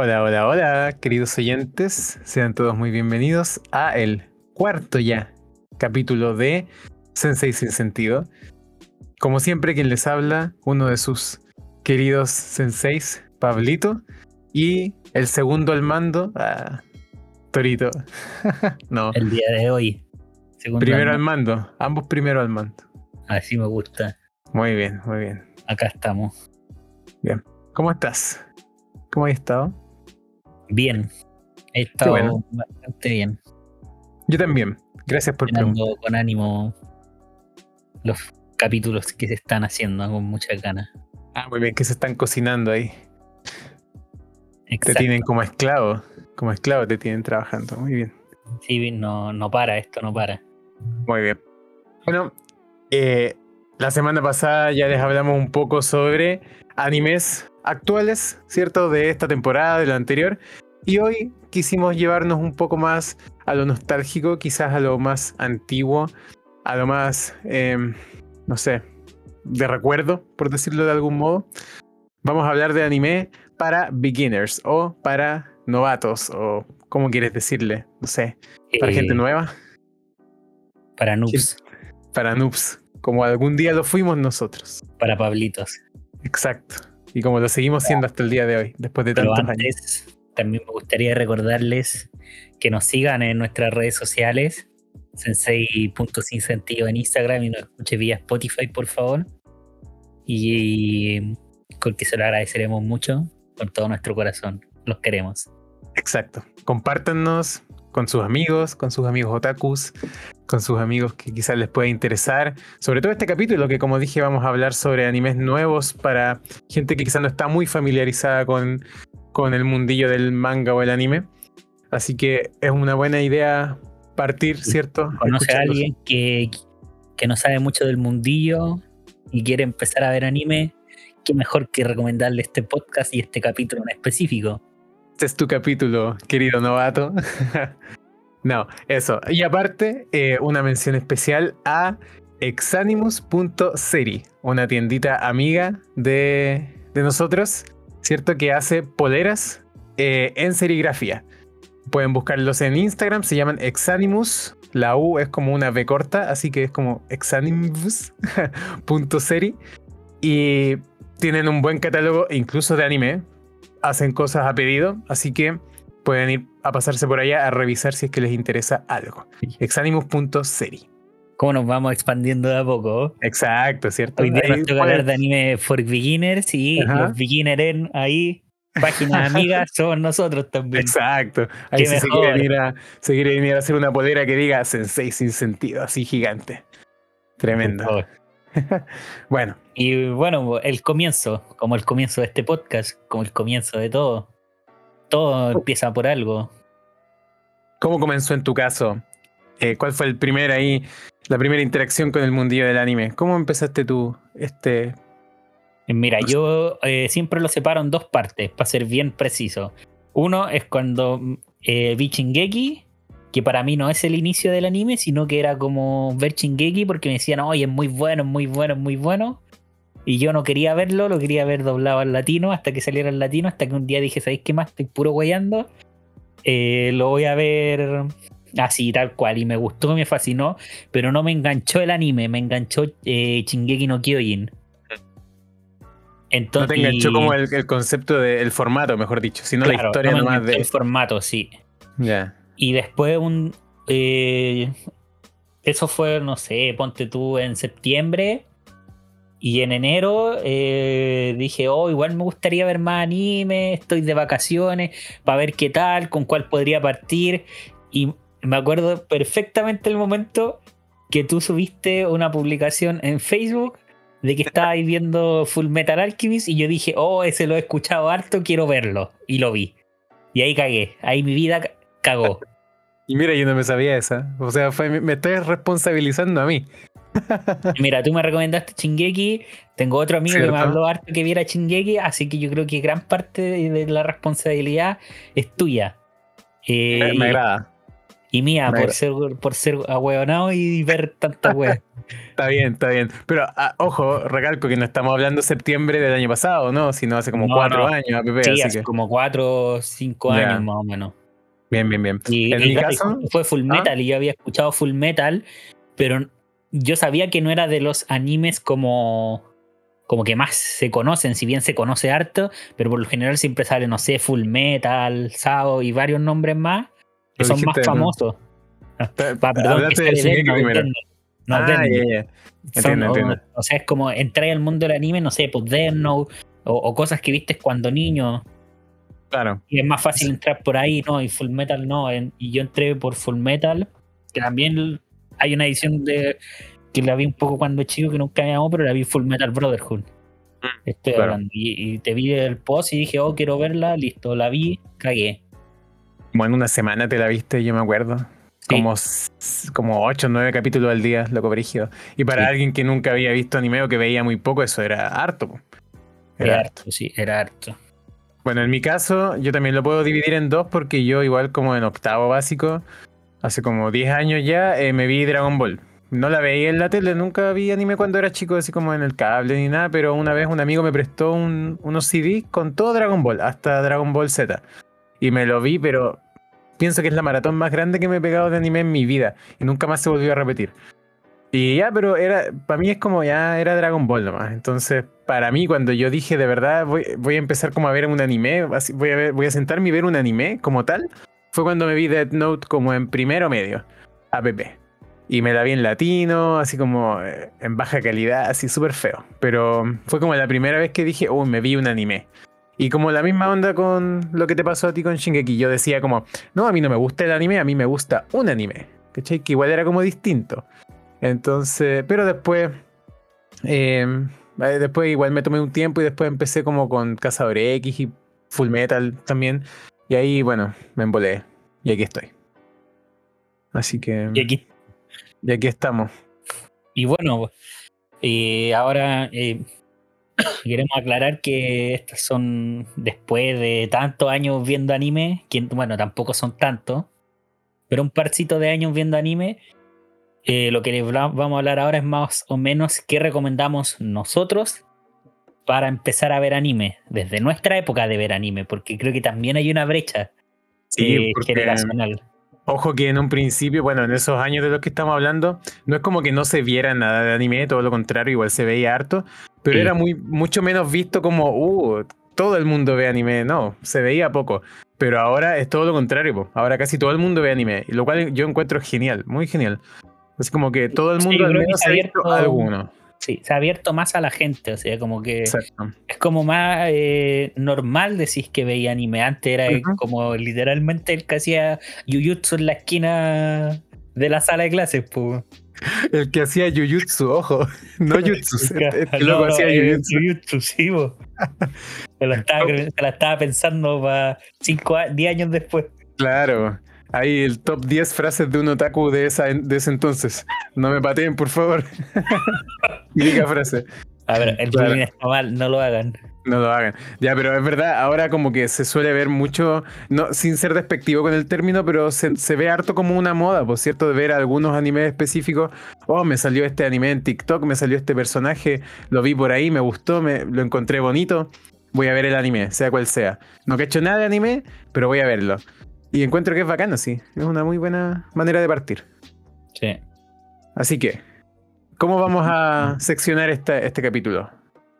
Hola, hola, hola, queridos oyentes. Sean todos muy bienvenidos a el cuarto ya capítulo de Sensei sin sentido. Como siempre, quien les habla, uno de sus queridos senseis, Pablito, y el segundo al mando, ah, Torito. no. El día de hoy. segundo primero al mando, ambos primero al mando. Así me gusta. Muy bien, muy bien. Acá estamos. Bien. ¿Cómo estás? ¿Cómo has estado? Bien. He estado bastante bien. Yo también. Gracias por preguntar. con ánimo los capítulos que se están haciendo con muchas ganas. Ah, muy bien, que se están cocinando ahí. Te tienen como esclavo. Como esclavo te tienen trabajando. Muy bien. Sí, no, no para, esto no para. Muy bien. Bueno, eh, la semana pasada ya les hablamos un poco sobre animes actuales, ¿cierto? De esta temporada, de la anterior. Y hoy quisimos llevarnos un poco más a lo nostálgico, quizás a lo más antiguo, a lo más, em, no sé, de recuerdo, por decirlo de algún modo. Vamos a hablar de anime para beginners o para novatos o como quieres decirle, no sé, para gente eh, nueva. Para noobs. Para noobs, como algún día lo fuimos nosotros. Para Pablitos. Exacto. Y como lo seguimos siendo hasta el día de hoy, después de tantos años. También me gustaría recordarles que nos sigan en nuestras redes sociales, sensei.sinsentido en Instagram y nos escuche vía Spotify, por favor. Y con que se lo agradeceremos mucho con todo nuestro corazón. Los queremos. Exacto. Compártanos con sus amigos, con sus amigos otakus, con sus amigos que quizás les pueda interesar. Sobre todo este capítulo que como dije vamos a hablar sobre animes nuevos para gente que quizás no está muy familiarizada con, con el mundillo del manga o el anime. Así que es una buena idea partir, ¿cierto? Conoce a alguien que, que no sabe mucho del mundillo y quiere empezar a ver anime, qué mejor que recomendarle este podcast y este capítulo en específico. Este es tu capítulo, querido novato. no, eso. Y aparte, eh, una mención especial a exanimus.seri, una tiendita amiga de, nosotros, ¿cierto? Que hace poleras eh, en serigrafía. Pueden buscarlos en Instagram, se llaman Exanimus. La U es como una V corta, así que es como exanimus.seri. y tienen un buen catálogo, incluso de anime hacen cosas a pedido, así que pueden ir a pasarse por allá a revisar si es que les interesa algo. Exanimus.seri. ¿Cómo nos vamos expandiendo de a poco? Exacto, ¿cierto? Hoy día nos toca hablar de anime for beginners y los beginners en ahí, páginas amigas, somos nosotros también. Exacto. Ahí si se quiere, ir a, se quiere a hacer una polera que diga Sensei sin sentido, así gigante. Tremendo. bueno. Y bueno, el comienzo, como el comienzo de este podcast, como el comienzo de todo. Todo oh. empieza por algo. ¿Cómo comenzó en tu caso? Eh, ¿Cuál fue el primer ahí, la primera interacción con el mundillo del anime? ¿Cómo empezaste tú este? Mira, yo eh, siempre lo separo en dos partes, para ser bien preciso. Uno es cuando eh, vi que para mí no es el inicio del anime, sino que era como ver Chingeki porque me decían, oye, es muy bueno, es muy bueno, es muy bueno. Y yo no quería verlo, lo quería ver doblado al latino hasta que saliera el latino, hasta que un día dije, ¿sabéis qué más? Estoy puro guayando. Eh, lo voy a ver así, tal cual. Y me gustó, me fascinó, pero no me enganchó el anime, me enganchó eh, no Kyojin. Entonces, no te enganchó como el, concepto del formato, mejor dicho, sino la historia nomás de. El formato, sí. Ya. Y después un... Eh, eso fue, no sé, ponte tú en septiembre. Y en enero eh, dije, oh, igual me gustaría ver más anime, estoy de vacaciones, para ver qué tal, con cuál podría partir. Y me acuerdo perfectamente el momento que tú subiste una publicación en Facebook de que estabas viendo Full Metal Alchemist y yo dije, oh, ese lo he escuchado harto, quiero verlo. Y lo vi. Y ahí cagué. Ahí mi vida cagó. Y mira, yo no me sabía esa. O sea, me estoy responsabilizando a mí. Mira, tú me recomendaste Chingeki. Tengo otro amigo que me habló harto que viera Chingeki, así que yo creo que gran parte de la responsabilidad es tuya. Eh, me agrada. Y mía, Me- por ser, por ser ahueonado y ver tanta wea. Está bien, está bien. Pero ah, ojo, recalco que no estamos hablando septiembre del año pasado, ¿no? Sino hace como No, cuatro no. años, APP, Sí, así hace que. como cuatro o cinco años más o menos. Bien, bien, bien. Y, en y mi caso, fue Full ¿Ah? Metal y yo había escuchado Full Metal, pero yo sabía que no era de los animes como, como que más se conocen, si bien se conoce harto, pero por lo general siempre sale, no sé, Full Metal, Sao y varios nombres más que son más famosos. ah, o, sea, es como entrar al mundo del anime, no sé, pues Death Note, o, o cosas que viste cuando niño, Claro. y es más fácil entrar por ahí, ¿no? Y Full Metal no. en- y yo entré por Full Metal, que también hay una edición de que la vi un poco cuando chico, que nunca me llamó, pero la vi Full Metal Brotherhood. Estoy claro. hablando. Y, y te vi el post y dije, oh, quiero verla, listo, la vi, cagué. En una semana te la viste, yo me acuerdo. Sí. Como, como 8 o 9 capítulos al día, loco brígido. Y para Sí. alguien que nunca había visto anime o que veía muy poco, eso era harto. Era harto, sí, era harto. Bueno, en mi caso, yo también lo puedo dividir en dos porque yo, igual como en octavo básico, hace como 10 años ya, eh, me vi Dragon Ball. No la veía en la tele, nunca vi anime cuando era chico, así como en el cable ni nada, pero una vez un amigo me prestó un- unos CD con todo Dragon Ball, hasta Dragon Ball Z. Y me lo vi, pero pienso que es la maratón más grande que me he pegado de anime en mi vida. Y nunca más se volvió a repetir. Y ya, pero era, para mí es como ya era Dragon Ball nomás. Entonces, para mí, cuando yo dije de verdad voy, a empezar como a ver un anime, voy a sentarme y ver un anime como tal, fue cuando me vi Death Note como en primero medio, app. Y me la vi en latino, así como eh, en baja calidad, así súper feo. Pero fue como la primera vez que dije, uy, me vi un anime. Y como la misma onda con lo que te pasó a ti con Shingeki, yo decía como, no, a mí no me gusta el anime, a mí me gusta un anime. ¿Cachai? Que igual era como distinto. Entonces, pero después, eh, eh, después igual me tomé un tiempo y después empecé como con Cazador X y Full Metal también. Y ahí, bueno, me embolé. Y aquí estoy. Así que, Y aquí y aquí estamos. Y bueno, eh, ahora eh, queremos aclarar que estas son después de tantos años viendo anime, que bueno, tampoco son tantos, pero un parcito de años viendo anime. eh, lo que les va- vamos a hablar ahora es más o menos qué recomendamos nosotros para empezar a ver anime, desde nuestra época de ver anime, porque creo que también hay una brecha Sí, eh, generacional. Ojo que en un principio, bueno, en esos años de los que estamos hablando, no es como que no se viera nada de anime, todo lo contrario, igual se veía harto, pero Sí. era muy, mucho menos visto como, uh, todo el mundo ve anime, no, se veía poco. Pero ahora es todo lo contrario, po. ahora casi todo el mundo ve anime, lo cual yo encuentro genial, muy genial. Es como que todo el Sí, mundo yo al menos ha visto alguno. Sí, se ha abierto más a la gente, o sea, como que... Exacto. es como más eh, normal decir que veía anime. Antes era como literalmente el que hacía Jujutsu en la esquina de la sala de clases. Pues. El que hacía Jujutsu, ojo, no Jutsu, que No, hacía eh, Jujutsu. Jujutsu, sí, po. Se la estaba, se la estaba pensando para 10 años después. Claro. Ahí el top 10 frases de un otaku de, esa, de ese entonces. No me pateen, por favor. Típica frase. A ver, el Claro. está mal, no lo hagan. No lo hagan. Ya, pero es verdad, ahora como que se suele ver mucho, no, sin ser despectivo con el término, pero se, se ve harto como una moda, por cierto, de ver algunos animes específicos. Oh, me salió este anime en TikTok, me salió este personaje, lo vi por ahí, me gustó, me, lo encontré bonito. Voy a ver el anime, sea cual sea. No que he hecho nada de anime, pero voy a verlo. Y encuentro que es bacano, sí. Es una muy buena manera de partir. Sí. Así que, ¿cómo vamos a seccionar esta- este capítulo?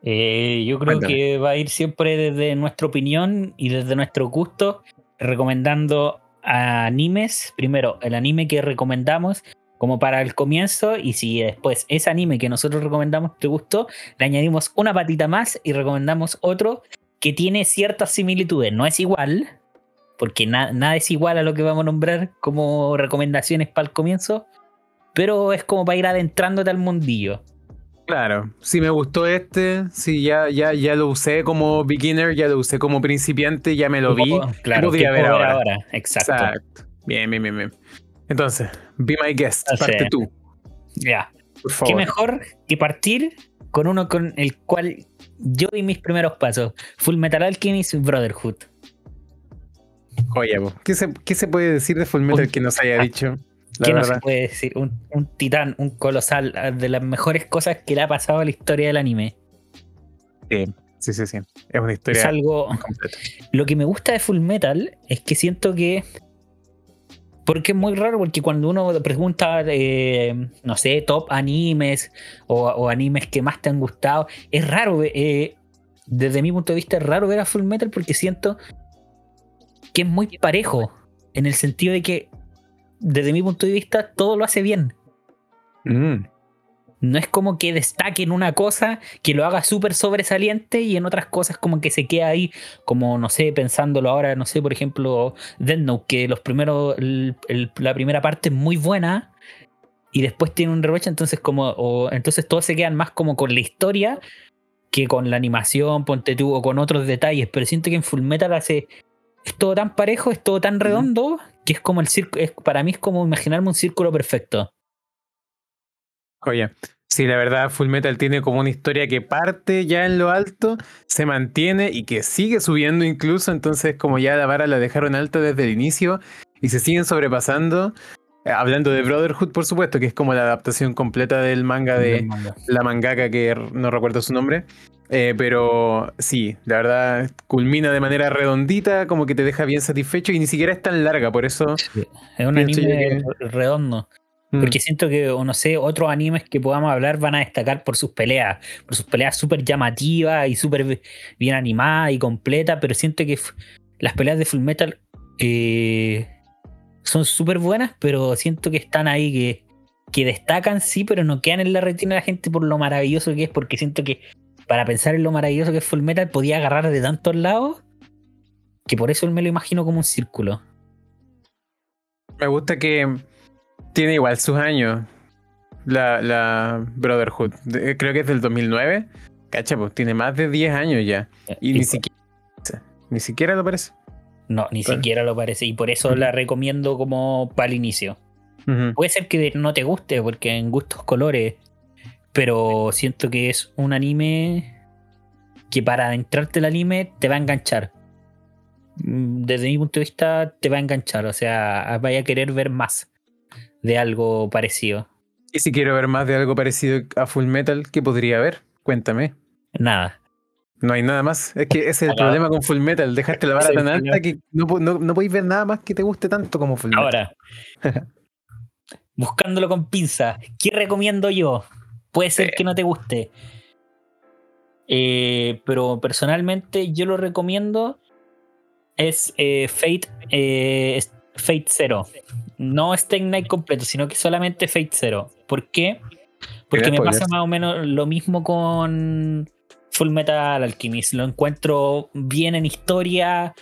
Eh, yo creo Cuéntame. que va a ir siempre desde nuestra opinión y desde nuestro gusto, recomendando animes. Primero, el anime que recomendamos como para el comienzo y si después ese anime que nosotros recomendamos te gustó, le añadimos una patita más y recomendamos otro que tiene ciertas similitudes. No es igual, porque na- nada es igual a lo que vamos a nombrar como recomendaciones para el comienzo, pero es como para ir adentrándote al mundillo. Claro, si me gustó este, si ya, ya, ya lo usé como beginner, ya lo usé como principiante, ya me lo vi. Claro, podía ¿qué ver ahora? Exacto. Exacto. Bien, bien, bien, bien. Entonces, Be My Guest, O sea, parte tú, Ya. por Qué mejor que partir con uno con el cual yo di mis primeros pasos. Full Metal Alchemist Brotherhood. Joya. ¿Qué se, qué se puede decir de Fullmetal que nos haya ah, dicho? La ¿Qué no se verdad. puede decir? Un, un titán, un colosal, ah, de las mejores cosas que le ha pasado a la historia del anime. Sí, sí, sí, sí. Es una Es historia algo. completa. Lo que me gusta de Full Metal es que siento que. Porque es muy raro, porque cuando uno pregunta, eh, no sé, top animes o, o animes que más te han gustado, es raro, eh, desde mi punto de vista, es raro ver a Full Metal porque siento que es muy parejo, en el sentido de que, desde mi punto de vista, todo lo hace bien. Mm, No es como que destaque en una cosa, que lo haga súper sobresaliente y en otras cosas como que se queda ahí, como no sé, pensándolo ahora, no sé, por ejemplo, Death Note, que los primeros, el- el- la primera parte es muy buena y después tiene un rewatch, entonces como, o, entonces todos se quedan más como con la historia que con la animación, ponte tú, o con otros detalles, pero siento que en Full Metal hace, es todo tan parejo, es todo tan redondo, que es como el círculo, para mí es como imaginarme un círculo perfecto. joya. Sí, la verdad, Full Metal tiene como una historia que parte ya en lo alto, se mantiene y que sigue subiendo incluso, entonces como ya la vara la dejaron alta desde el inicio y se siguen sobrepasando. Eh, Hablando de Brotherhood, por supuesto, que es como la adaptación completa del manga de, manga. la mangaka que no recuerdo su nombre. Eh, pero sí, la verdad culmina de manera redondita, como que te deja bien satisfecho y ni siquiera es tan larga, por eso. Sí, Es un anime redondo. mm, Porque siento que, o no sé, otros animes que podamos hablar van a destacar por sus peleas. Por sus peleas súper llamativas y súper bi- bien animadas y completas. Pero siento que las peleas de Full Metal eh, son súper buenas, pero siento que están ahí que, que destacan, sí, pero no quedan en la retina de la gente por lo maravilloso que es. Porque siento que para pensar en lo maravilloso que es Full Metal podía agarrar de tantos lados que por eso me lo imagino como un círculo. me gusta que tiene igual sus años la, la Brotherhood. Creo que es del 2009. Cacha, pues tiene más de 10 años ya. Y ni siquiera, ni siquiera lo parece. No, ni siquiera lo parece. Y por eso la recomiendo como para el inicio. Puede ser que no te guste, porque en gustos colores. Pero siento que es un anime que para adentrarte el anime te va a enganchar. Mm, Desde mi punto de vista, te va a enganchar. O sea, vaya a querer ver más de algo parecido. Y si quiero ver más de algo parecido a Full Metal, ¿qué podría haber? Cuéntame. Nada. No hay nada más. Es que ese es el problema con Full Metal. Dejaste la vara tan alta que no, no, no podéis ver nada más que te guste tanto como Full Metal. Ahora, buscándolo con pinza, ¿qué recomiendo yo? Puede ser que no te guste. Eh, pero personalmente yo lo recomiendo. Es eh, Fate, eh, Fate Zero. No Stay Night completo, sino que solamente Fate Zero. ¿Por qué? Porque me pasa más o menos lo mismo con Full Metal Alchemist. Lo encuentro bien en historia,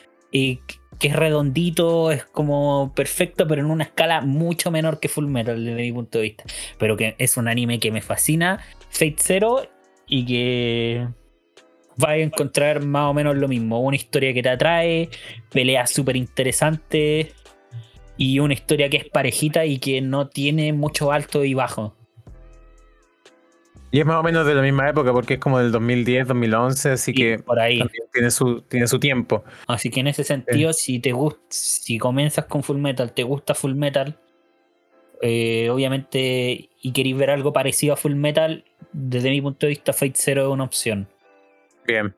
que es redondito, es como perfecto, pero en una escala mucho menor que Full Metal desde mi punto de vista. Pero que es un anime que me fascina, Fate Zero, y que va a encontrar más o menos lo mismo. Una historia que te atrae, peleas súper interesantes y una historia que es parejita y que no tiene mucho alto y bajo. Y es más o menos de la misma época porque es como del 2010, 2011, así Y que por ahí. también tiene su, tiene su tiempo. Así que en ese sentido, si te gusta, si comienzas con Full Metal, te gusta Full Metal, eh, obviamente, y queréis ver algo parecido a Full Metal, desde mi punto de vista, Fate Zero es una opción. Bien.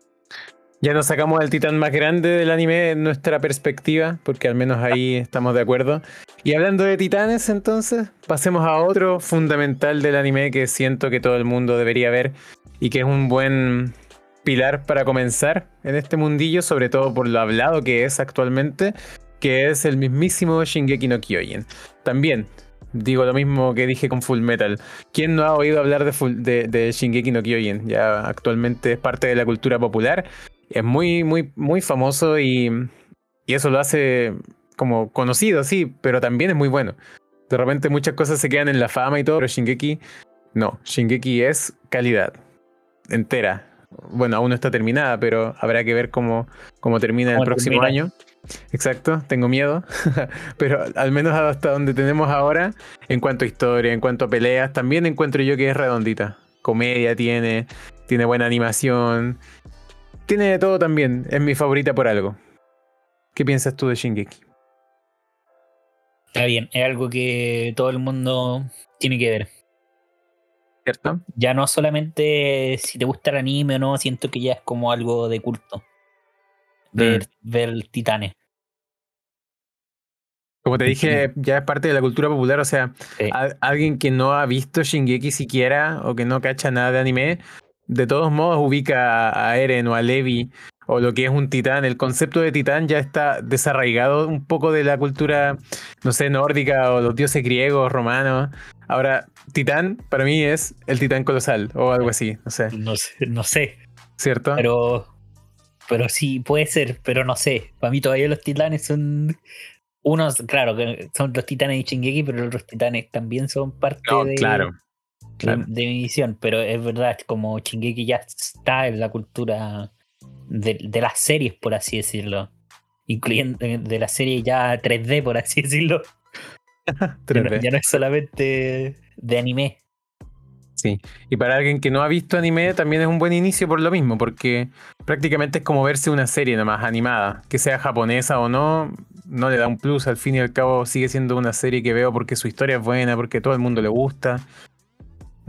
Ya nos sacamos el titán más grande del anime en nuestra perspectiva, porque al menos ahí estamos de acuerdo. Y hablando de titanes, entonces, pasemos a otro fundamental del anime que siento que todo el mundo debería ver y que es un buen pilar para comenzar en este mundillo, sobre todo por lo hablado que es actualmente, que es el mismísimo Shingeki no Kyojin. También digo lo mismo que dije con Full Metal. ¿Quién no ha oído hablar de, de Shingeki no Kyojin? Ya actualmente es parte de la cultura popular. Es muy, muy, muy famoso y, y eso lo hace como conocido, sí, pero también es muy bueno. De repente muchas cosas se quedan en la fama y todo, pero Shingeki no. Shingeki es calidad entera. Bueno, aún no está terminada, pero habrá que ver cómo, cómo termina el próximo termina. año. Exacto, tengo miedo. pero al menos hasta donde tenemos ahora, en cuanto a historia, en cuanto a peleas, también encuentro yo que es redondita. Comedia tiene, tiene buena animación, tiene de todo también. Es mi favorita por algo. ¿Qué piensas tú de Shingeki? Está bien, es algo que todo el mundo tiene que ver. ¿Cierto? Ya no solamente si te gusta el anime o no, siento que ya es como algo de culto. Ver, Mm. ver titanes. Como te dije, ya es parte de la cultura popular, o sea, Sí. a- alguien que no ha visto Shingeki siquiera o que no cacha nada de anime, de todos modos ubica a Eren o a Levi o lo que es un titán. El concepto de titán ya está desarraigado un poco de la cultura, no sé, nórdica o los dioses griegos, romanos. Ahora, titán para mí es el titán colosal o algo así, no sé, No sé, no sé, ¿cierto? pero, pero sí, puede ser, pero no sé. Para mí todavía los titanes son unos, claro, son los titanes de Shingeki, pero los titanes también son parte No, de, claro. De- claro. de mi visión, pero es verdad, es como Shingeki ya está en la cultura de, de las series, por así decirlo. Incluyendo de la serie ya 3D, por así decirlo. Ya no, 3D. ya no es solamente de anime. Sí, y para alguien que no ha visto anime también es un buen inicio por lo mismo, porque prácticamente es como verse una serie nomás animada, que sea japonesa o no, no le da un plus, al fin y al cabo sigue siendo una serie que veo porque su historia es buena, porque todo el mundo le gusta.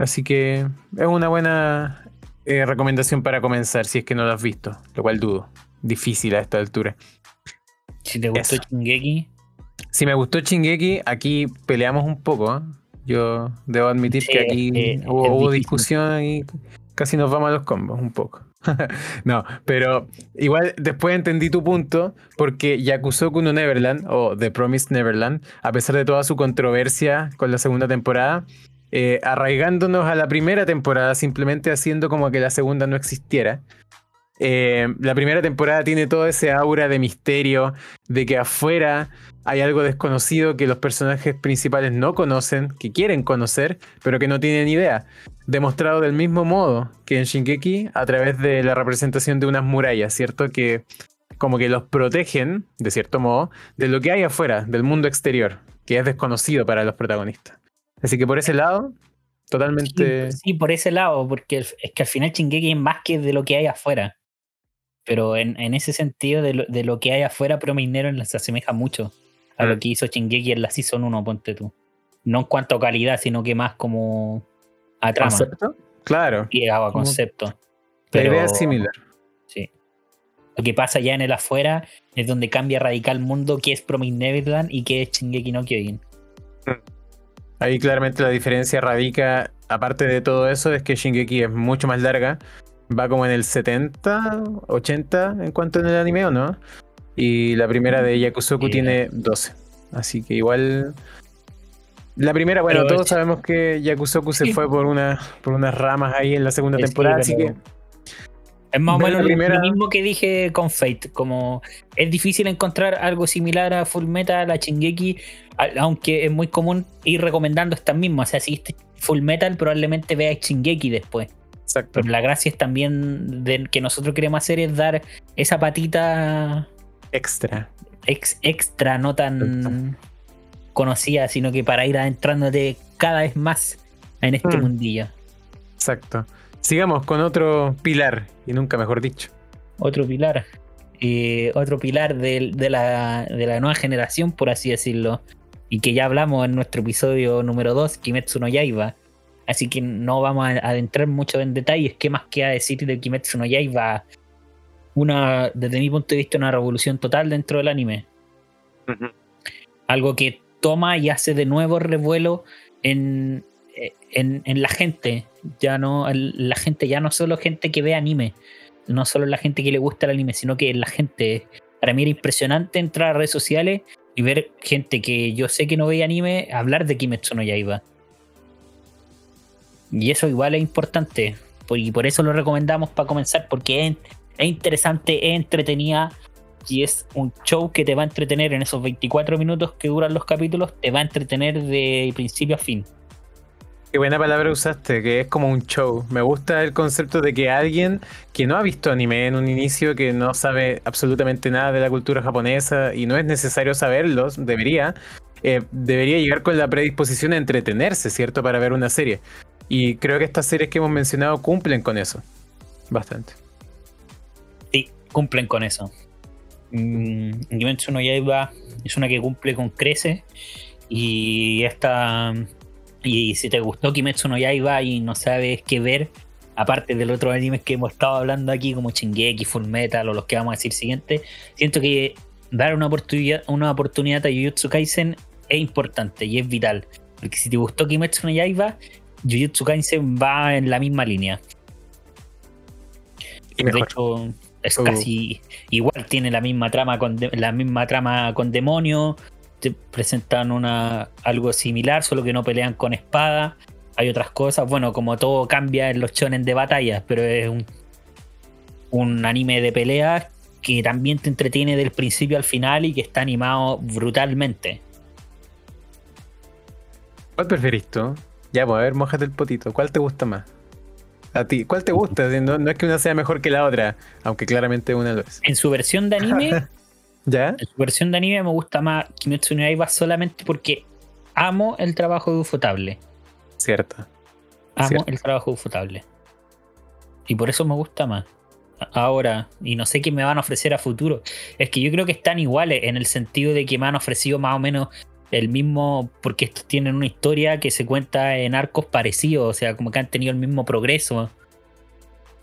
Así que es una buena eh, recomendación para comenzar si es que no lo has visto, lo cual dudo, difícil a esta altura. Si te gustó Eso. Shingeki, Si me gustó Shingeki, aquí peleamos un poco. ¿eh? Yo debo admitir Sí, que aquí eh, hubo, discusión y casi nos vamos a los combos un poco. no, pero igual después entendí tu punto porque Yakusoku no Neverland o The Promised Neverland, a pesar de toda su controversia con la segunda temporada, eh, arraigándonos a la primera temporada, simplemente haciendo como que la segunda no existiera. Eh, la primera temporada tiene todo ese aura de misterio, de que afuera hay algo desconocido que los personajes principales no conocen, que quieren conocer, pero que no tienen idea. Demostrado del mismo modo que en Shingeki, a través de la representación de unas murallas, ¿cierto? Que como que los protegen, de cierto modo, de lo que hay afuera, del mundo exterior, que es desconocido para los protagonistas. Así que por ese lado, totalmente... sí, sí, por ese lado, porque el- es que al final Shingeki es más que de lo que hay afuera. Pero en, en ese sentido, de lo, de lo que hay afuera, Promised Neverland se asemeja mucho a Mm. lo que hizo Shingeki en la Season 1, ponte tú. No en cuanto a calidad, sino que más como a trama ¿Concepto? Claro, y a concepto. la idea es similar. Sí. Lo que pasa ya en el afuera es donde cambia radical el mundo, que es Promised Neverland y que es Shingeki no Kyojin. Ahí claramente la diferencia radica, aparte de todo eso, es que Shingeki es mucho más larga. Va como en el 70, 80 en cuanto en el anime, ¿o no? Y la primera de Yakusoku Eh. tiene 12. Así que igual... La primera, bueno, Pero todos es- sabemos que Yakusoku se fue por, una, por unas ramas ahí en la segunda temporada, así que... Es más o menos primera- lo mismo que dije con Fate. Como es difícil encontrar algo similar a Full Metal, a Shingeki, aunque es muy común ir recomendando estas mismas. O sea, si viste Full Metal, probablemente veas Shingeki después. Exacto. Pero la gracia es también de que nosotros queremos hacer es dar esa patita Extra. ex- extra, no tan conocida, sino que para ir adentrándote cada vez más en este Mm. mundillo. Exacto. Sigamos con otro pilar, y nunca mejor dicho. Otro pilar. eh, otro pilar de, la, de la nueva generación, por así decirlo. Y que ya hablamos en nuestro episodio número 2, Kimetsu no Yaiba. Así que no vamos a adentrar mucho en detalles. ¿Qué más queda decir de Kimetsu no Yaiba? Una, desde mi punto de vista, una revolución total dentro del anime. Algo que toma y hace de nuevo revuelo en, en, en la gente. Ya no, la gente ya no solo gente que ve anime, no solo la gente que le gusta el anime, sino que la gente. Para mí era impresionante entrar a redes sociales y ver gente que yo sé que no veía anime hablar de Kimetsu no Yaiba. Y eso igual es importante. por- Y por eso lo recomendamos para comenzar, porque es, es interesante, es entretenida y es un show que te va a entretener en esos 24 minutos que duran los capítulos, te va a entretener de principio a fin. Qué buena palabra usaste, que es como un show. Me gusta el concepto de que alguien que no ha visto anime en un inicio, que no sabe absolutamente nada de la cultura japonesa y no es necesario saberlo, debería, eh, debería llegar con la predisposición a entretenerse, ¿cierto? Para ver una serie. Y creo que estas series que hemos mencionado cumplen con eso. Bastante. Sí, cumplen con eso. mm, no Yaiba es una que cumple con crece y esta y si te gustó Kimetsu no Yaiba y no sabes qué ver aparte del otro animes que hemos estado hablando aquí como Shingeki, Full Metal o los que vamos a decir siguiente siento que dar una oportunidad una oportunidad a Jujutsu Kaisen es importante y es vital porque si te gustó Kimetsu no Yaiba Jujutsu Kaisen va en la misma línea Y de hecho, es casi igual, tiene la misma trama con de- la misma trama con demonio. Te presentan una algo similar, solo que no pelean con espada. Hay otras cosas. Bueno, como todo cambia en los shonen de batallas, pero es un, un anime de peleas que también te entretiene del principio al final y que está animado brutalmente. ¿Cuál preferís tú? Ya, pues a ver, mojate el potito. ¿Cuál te gusta más? A ti, ¿cuál te gusta? No, no es que una sea mejor que la otra, aunque claramente una lo es. En su versión de anime, ¿Ya? En su versión de anime me gusta más Kimetsu no Yaiba solamente porque amo el trabajo de Ufotable. Cierto. Amo Cierto. el trabajo de Ufotable. Y por eso me gusta más. Ahora, y no sé qué me van a ofrecer a futuro. Es que yo creo que están iguales en el sentido de que me han ofrecido más o menos el mismo, porque estos tienen una historia que se cuenta en arcos parecidos, o sea, como que han tenido el mismo progreso.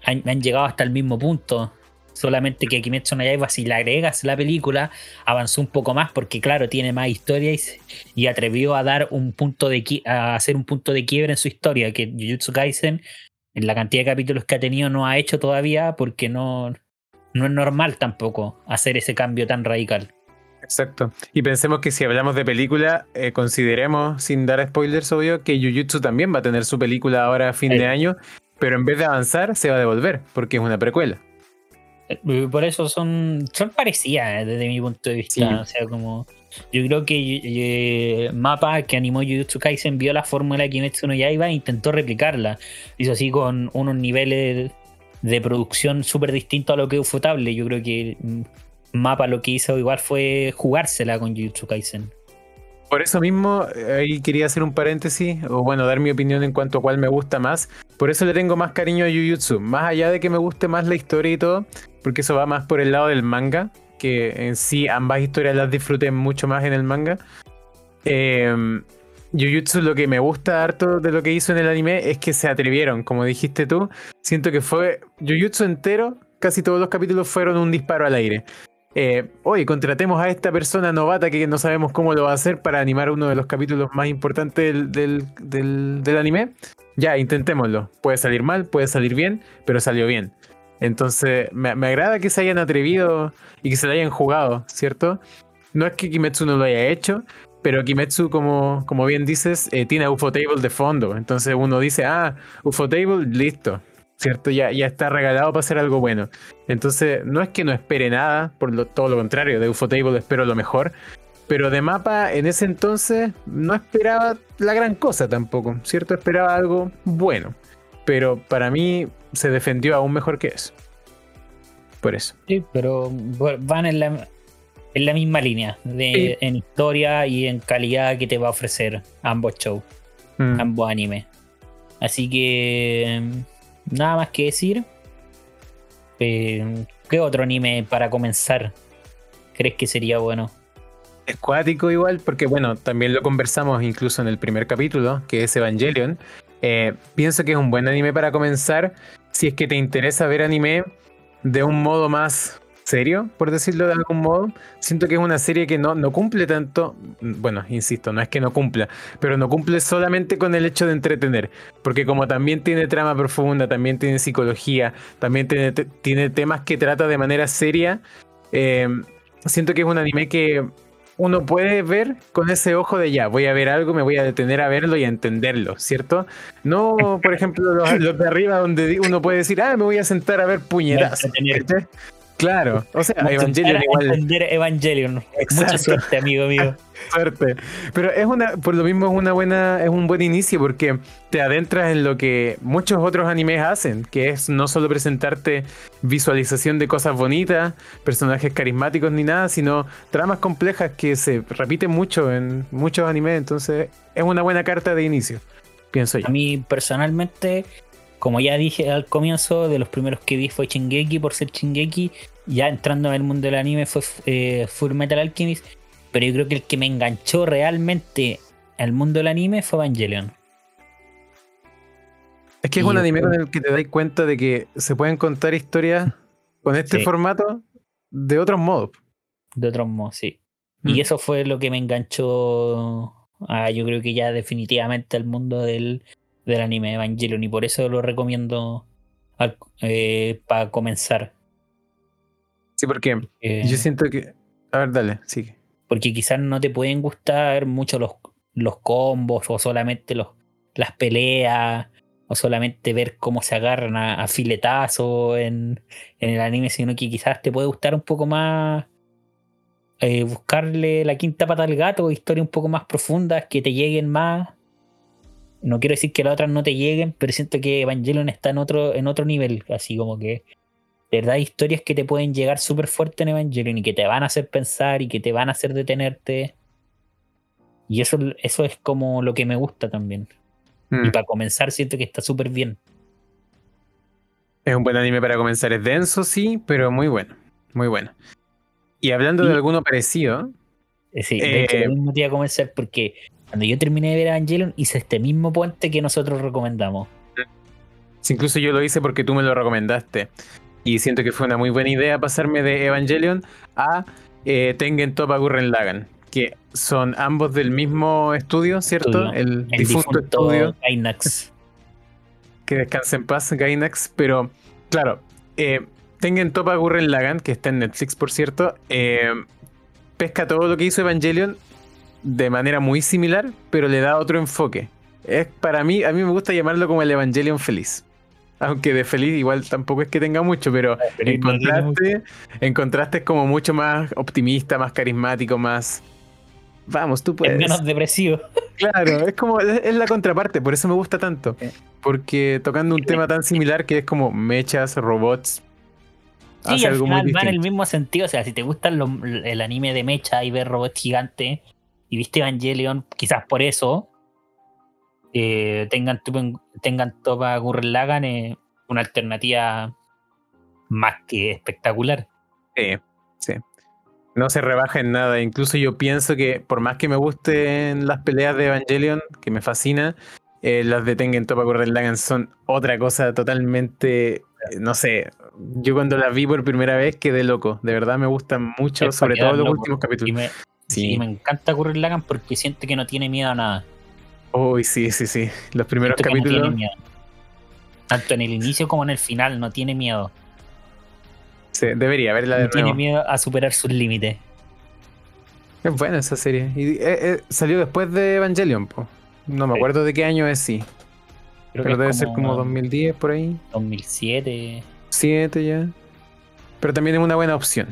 Han, han llegado hasta el mismo punto. Solamente que Kimetsu no Yaiba, si le agregas la película, avanzó un poco más porque, claro, tiene más historia y, atrevió a dar un punto de a hacer un punto de quiebre en su historia. Que Jujutsu Kaisen, en la cantidad de capítulos que ha tenido, no ha hecho todavía porque no, no es normal tampoco hacer ese cambio tan radical. Exacto. Y pensemos que si hablamos de película, eh, consideremos, sin dar spoilers, obvio, que Jujutsu también va a tener su película ahora a fin Sí. de año, pero en vez de avanzar, se va a devolver, porque es una precuela. Eh, Por eso son, son parecidas eh, desde mi punto de vista. Sí. O sea, como. Yo creo que eh, Mapa, que animó Jujutsu Kaisen, vio la fórmula de Kimetsu no Yaiba e intentó replicarla. Hizo así con unos niveles de producción súper distintos a lo que es Ufotable. Yo creo que mm, Mapa lo que hizo igual fue jugársela con Jujutsu Kaisen. Por eso mismo, ahí quería hacer un paréntesis, o bueno, dar mi opinión en cuanto a cuál me gusta más. Por eso le tengo más cariño a Jujutsu, más allá de que me guste más la historia y todo, porque eso va más por el lado del manga, que en sí ambas historias las disfruté mucho más en el manga. Eh, Jujutsu lo que me gusta harto de lo que hizo en el anime es que se atrevieron, como dijiste tú, siento que fue Jujutsu entero, casi todos los capítulos fueron un disparo al aire. Eh, oye, contratemos a esta persona novata que no sabemos cómo lo va a hacer para animar uno de los capítulos más importantes del, del, del- del anime. Ya, intentémoslo. Puede salir mal, puede salir bien, pero salió bien. Entonces, me, me agrada que se hayan atrevido y que se lo hayan jugado, ¿cierto? No es que Kimetsu no lo haya hecho, pero Kimetsu, como, como bien dices, eh, tiene a Ufotable de fondo. Entonces uno dice, ah, Ufotable, listo. ¿Cierto? Ya, ya está regalado para hacer algo bueno. Entonces, no es que no espere nada, por lo, todo lo contrario, de Ufotable espero lo mejor. Pero de mapa, en ese entonces, no esperaba la gran cosa tampoco, ¿cierto? Esperaba algo bueno. Pero para mí se defendió aún mejor que eso. Por eso. Sí, pero van en la, en la misma línea, de, Sí. en historia y en calidad que te va a ofrecer ambos shows. Mm. ambos animes. Así que nada más que decir. Eh, ¿Qué otro anime para comenzar crees que sería bueno? Es cuático igual, porque bueno, también lo conversamos incluso en el primer capítulo, que es Evangelion. Eh, pienso que es un buen anime para comenzar si es que te interesa ver anime de un modo más serio, por decirlo de algún modo. Siento que es una serie que no, no cumple tanto, bueno, insisto, no es que no cumpla, pero no cumple solamente con el hecho de entretener, porque como también tiene trama profunda, también tiene psicología, también tiene, tiene temas que trata de manera seria, eh, siento que es un anime que uno puede ver con ese ojo de ya, voy a ver algo, me voy a detener a verlo y a entenderlo, ¿cierto? No, por ejemplo, los, los de arriba donde uno puede decir, ah, me voy a sentar a ver puñetazos. Claro, o sea, Evangelion igual entender Evangelion. Exacto. Mucha suerte, amigo mío. suerte. Pero es una, por lo mismo es una buena, es un buen inicio porque te adentras en lo que muchos otros animes hacen, que es no solo presentarte visualización de cosas bonitas, personajes carismáticos ni nada, sino tramas complejas que se repiten mucho en muchos animes. Entonces, es una buena carta de inicio, pienso yo. A mí personalmente, como ya dije al comienzo, de los primeros que vi fue Shingeki por ser Shingeki ya entrando en el mundo del anime fue eh, Full Metal Alchemist, pero yo creo que el que me enganchó realmente al mundo del anime fue Evangelion. Es que es un anime con el que te das cuenta de que se pueden contar historias con este formato de otros modos. De otros modos, sí. Y mm. eso fue lo que me enganchó a, yo creo que ya definitivamente al mundo del, del anime Evangelion. Y por eso lo recomiendo eh, para comenzar. Sí, porque yo siento que. A ver, dale, sigue. Porque quizás no te pueden gustar mucho los, los combos o solamente los, las peleas o solamente ver cómo se agarran a, filetazo en, en, el anime, sino que quizás te puede gustar un poco más eh, buscarle la quinta pata al gato, historias un poco más profundas que te lleguen más. No quiero decir que las otras no te lleguen, pero siento que Evangelion está en otro, en otro nivel, así como que de verdad historias que te pueden llegar súper fuerte en Evangelion y que te van a hacer pensar y que te van a hacer detenerte. Y eso, eso es como lo que me gusta también. Y mm. para comenzar, siento que está súper bien. Es un buen anime para comenzar. Es denso, sí, pero muy bueno. Muy bueno. Y hablando de alguno parecido. Eh, sí, de hecho, eh, mismo te iba a comenzar porque cuando yo terminé de ver Evangelion hice este mismo puente que nosotros recomendamos. incluso yo lo hice porque tú me lo recomendaste. Y siento que fue una muy buena idea pasarme de Evangelion a eh, Tengen Toppa Gurren Lagan que son ambos del mismo estudio, ¿cierto? El, difunto, estudio. Gainax. Que descanse en paz, Gainax. Pero, claro, eh, Tengen Topa Gurren Lagan, que está en Netflix, por cierto, eh, pesca todo lo que hizo Evangelion de manera muy similar, pero le da otro enfoque. Es para mí, a mí me gusta llamarlo como el Evangelion feliz. Aunque de feliz igual tampoco es que tenga mucho, pero en contraste, en contraste es como mucho más optimista, más carismático, más Vamos, tú puedes. Es menos depresivo. Claro, es como, es la contraparte, por eso me gusta tanto. Porque tocando un tema tan similar que es como mechas, robots. Sí, al final va en el mismo sentido. O sea, si te gusta el anime de mecha y ver robots gigantes y viste Evangelion, quizás por eso eh, tengan, tengan Topa Gurren Lagan eh, una alternativa más que espectacular. Sí, sí no se rebaja en nada. Incluso yo pienso que por más que me gusten las peleas de Evangelion, que me fascina, eh, las de Tengen Topa Gurren Lagan son otra cosa totalmente, no sé, yo cuando las vi por primera vez quedé loco, de verdad me gustan mucho, sobre todo los últimos capítulos. Y me, sí. me encanta Gurren Lagan porque siente que no tiene miedo a nada. Uy, sí, sí, sí, los primeros capítulos. Tanto en el inicio como en el final, no tiene miedo debería verla de no Tiene miedo a superar sus límites. Es buena esa serie. Y eh, eh, salió después de Evangelion, po. No me acuerdo de qué año es, sí. Pero debe ser como 2010 por ahí. 2007. 7 ya. Pero también es una buena opción.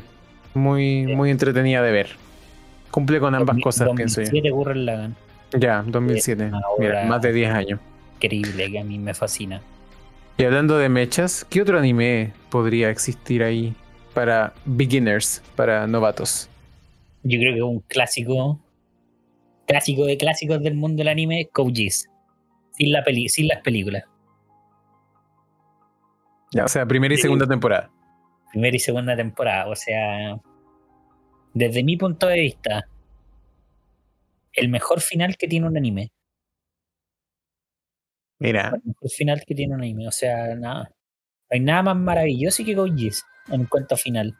Muy, muy entretenida de ver. Cumple con ambas cosas, pienso yo. 2007 Gurren Lagan. Ya, 2007. Mira, más de 10 años. Increíble, que a mí me fascina. Y hablando de mechas, ¿qué otro anime podría existir ahí para beginners, para novatos? Yo creo que un clásico, clásico de clásicos del mundo del anime, Code sin, la peli sin las películas. Ya, o sea, primera y segunda temporada. Primera y segunda temporada, o sea, desde mi punto de vista, el mejor final que tiene un anime. Mira. El final que tiene un anime. O sea, nada. No hay nada más maravilloso que Go en cuanto final.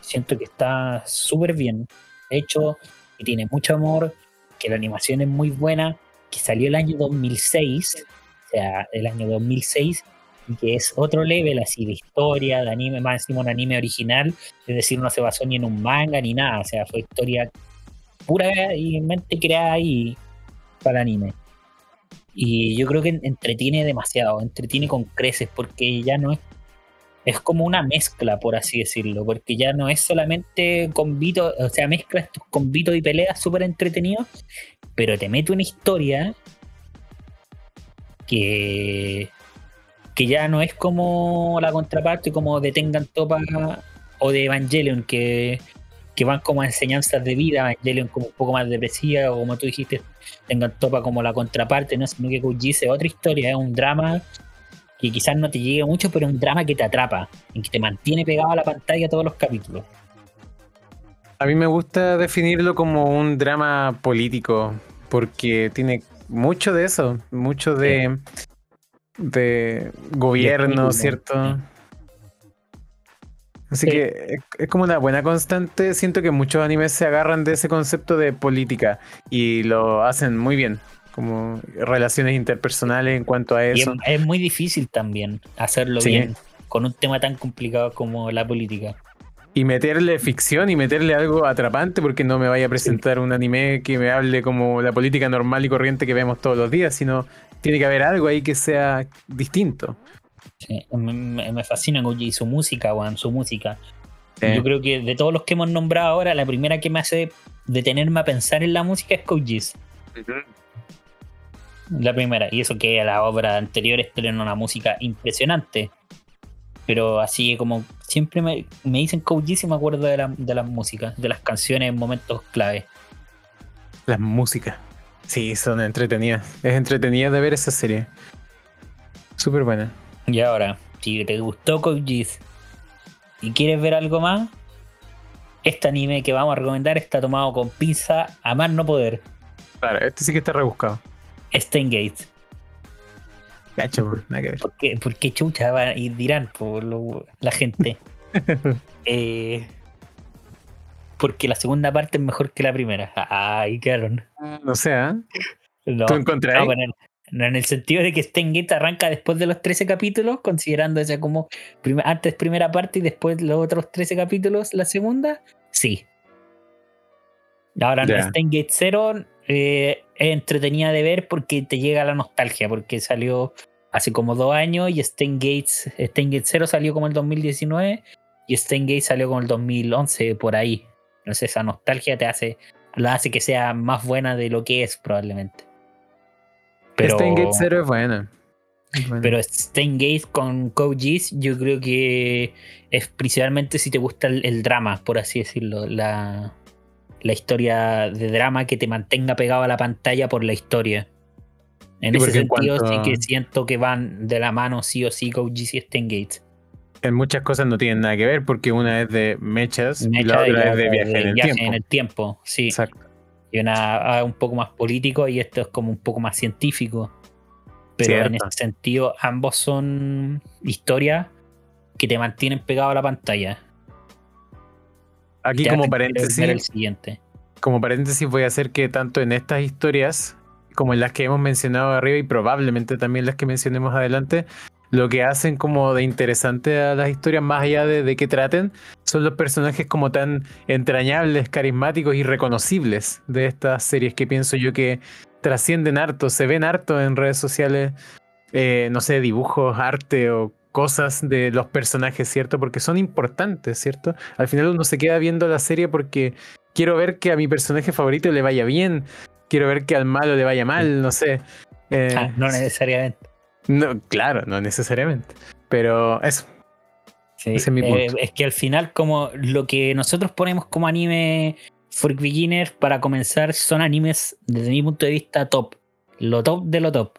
Siento que está súper bien hecho, que tiene mucho amor, que la animación es muy buena, que salió el año 2006, o sea, el año 2006, que es otro level así de historia, de anime, más encima un anime original, es decir, no se basó ni en un manga ni nada, o sea, fue historia pura y mente creada ahí para anime. Y yo creo que entretiene demasiado, entretiene con creces, porque ya no es. Es como una mezcla, por así decirlo, porque ya no es solamente convito, o sea, mezcla estos convitos y peleas súper entretenidos, pero te mete una historia que, que ya no es como la contraparte, como de Tengan Topa o de Evangelion, que que van como a enseñanzas de vida, Evangelion como un poco más depresiva, o como tú dijiste, tengan topa como la contraparte, no sino que Koji es otra historia, es un drama que quizás no te llegue mucho, pero es un drama que te atrapa, en que te mantiene pegado a la pantalla todos los capítulos. A mí me gusta definirlo como un drama político, porque tiene mucho de eso, mucho de, de gobierno, ¿cierto? Así que es como una buena constante. Siento que muchos animes se agarran de ese concepto de política y lo hacen muy bien, como relaciones interpersonales en cuanto a eso. es, muy difícil también hacerlo bien con un tema tan complicado como la política. Y meterle ficción y meterle algo atrapante, porque no me vaya a presentar un anime que me hable como la política normal y corriente que vemos todos los días, sino tiene que haber algo ahí que sea distinto. Sí, me, fascina y su música, Juan, su música. Yo creo que de todos los que hemos nombrado ahora, la primera que me hace detenerme a pensar en la música es Koji's. La primera, y eso que la obra anterior tiene una música impresionante. Pero así como siempre me, dicen Koji's y me acuerdo de, la, de las músicas, de las canciones en momentos clave. Las músicas. Sí, son entretenidas. Es entretenida de ver esa serie. Súper buena. Y ahora, si te gustó Code y quieres ver algo más, este anime que vamos a recomendar está tomado con pizza a más no poder. Claro, este sí que está rebuscado. Gates. Gacho, nada que ver. ¿Por qué, por qué chucha va y dirán por la gente? eh, porque la segunda parte es mejor que la primera. Ay, claro. No sé, ¿eh? No, ¿Tú encontrás? en el sentido de que Stengate arranca después de los 13 capítulos, considerando esa como antes primera parte y después los otros 13 capítulos la segunda, sí. Ahora, yeah. Stengate 0 eh, entretenida de ver porque te llega la nostalgia, porque salió hace como dos años y Stengate, Stengate 0 salió como el 2019 y Stengate salió como el 2011, por ahí. Entonces esa nostalgia te hace, la hace que sea más buena de lo que es probablemente. Pero, Steingate 0 es buena. Pero Steingate con Code yo creo que es principalmente si te gusta el, drama, por así decirlo. La, la, historia de drama que te mantenga pegado a la pantalla por la historia. En ese sentido, sí que siento que van de la mano sí o sí Code y Steingate. En muchas cosas no tienen nada que ver porque una es de mechas y la otra es de viaje, en, el tiempo. en el tiempo. Sí. Exacto y una un poco más político y esto es como un poco más científico. Pero en ese sentido, ambos son historias que te mantienen pegado a la pantalla. Aquí como paréntesis. El siguiente. Como paréntesis voy a hacer que tanto en estas historias como en las que hemos mencionado arriba y probablemente también las que mencionemos adelante, lo que hacen como de interesante a las historias, más allá de, de que traten, son los personajes como tan entrañables, carismáticos y reconocibles de estas series que pienso yo que trascienden harto, se ven harto en redes sociales, eh, no sé, dibujos, arte o cosas de los personajes, ¿cierto? Porque son importantes, ¿cierto? Al final uno se queda viendo la serie porque quiero ver que a mi personaje favorito le vaya bien, quiero ver que al malo le vaya mal, no sé. Eh, ah, no necesariamente. No, claro, no necesariamente. Pero eso. es, eh, es que al final, como lo que nosotros ponemos como anime for beginners para comenzar son animes desde mi punto de vista top. Lo top de lo top.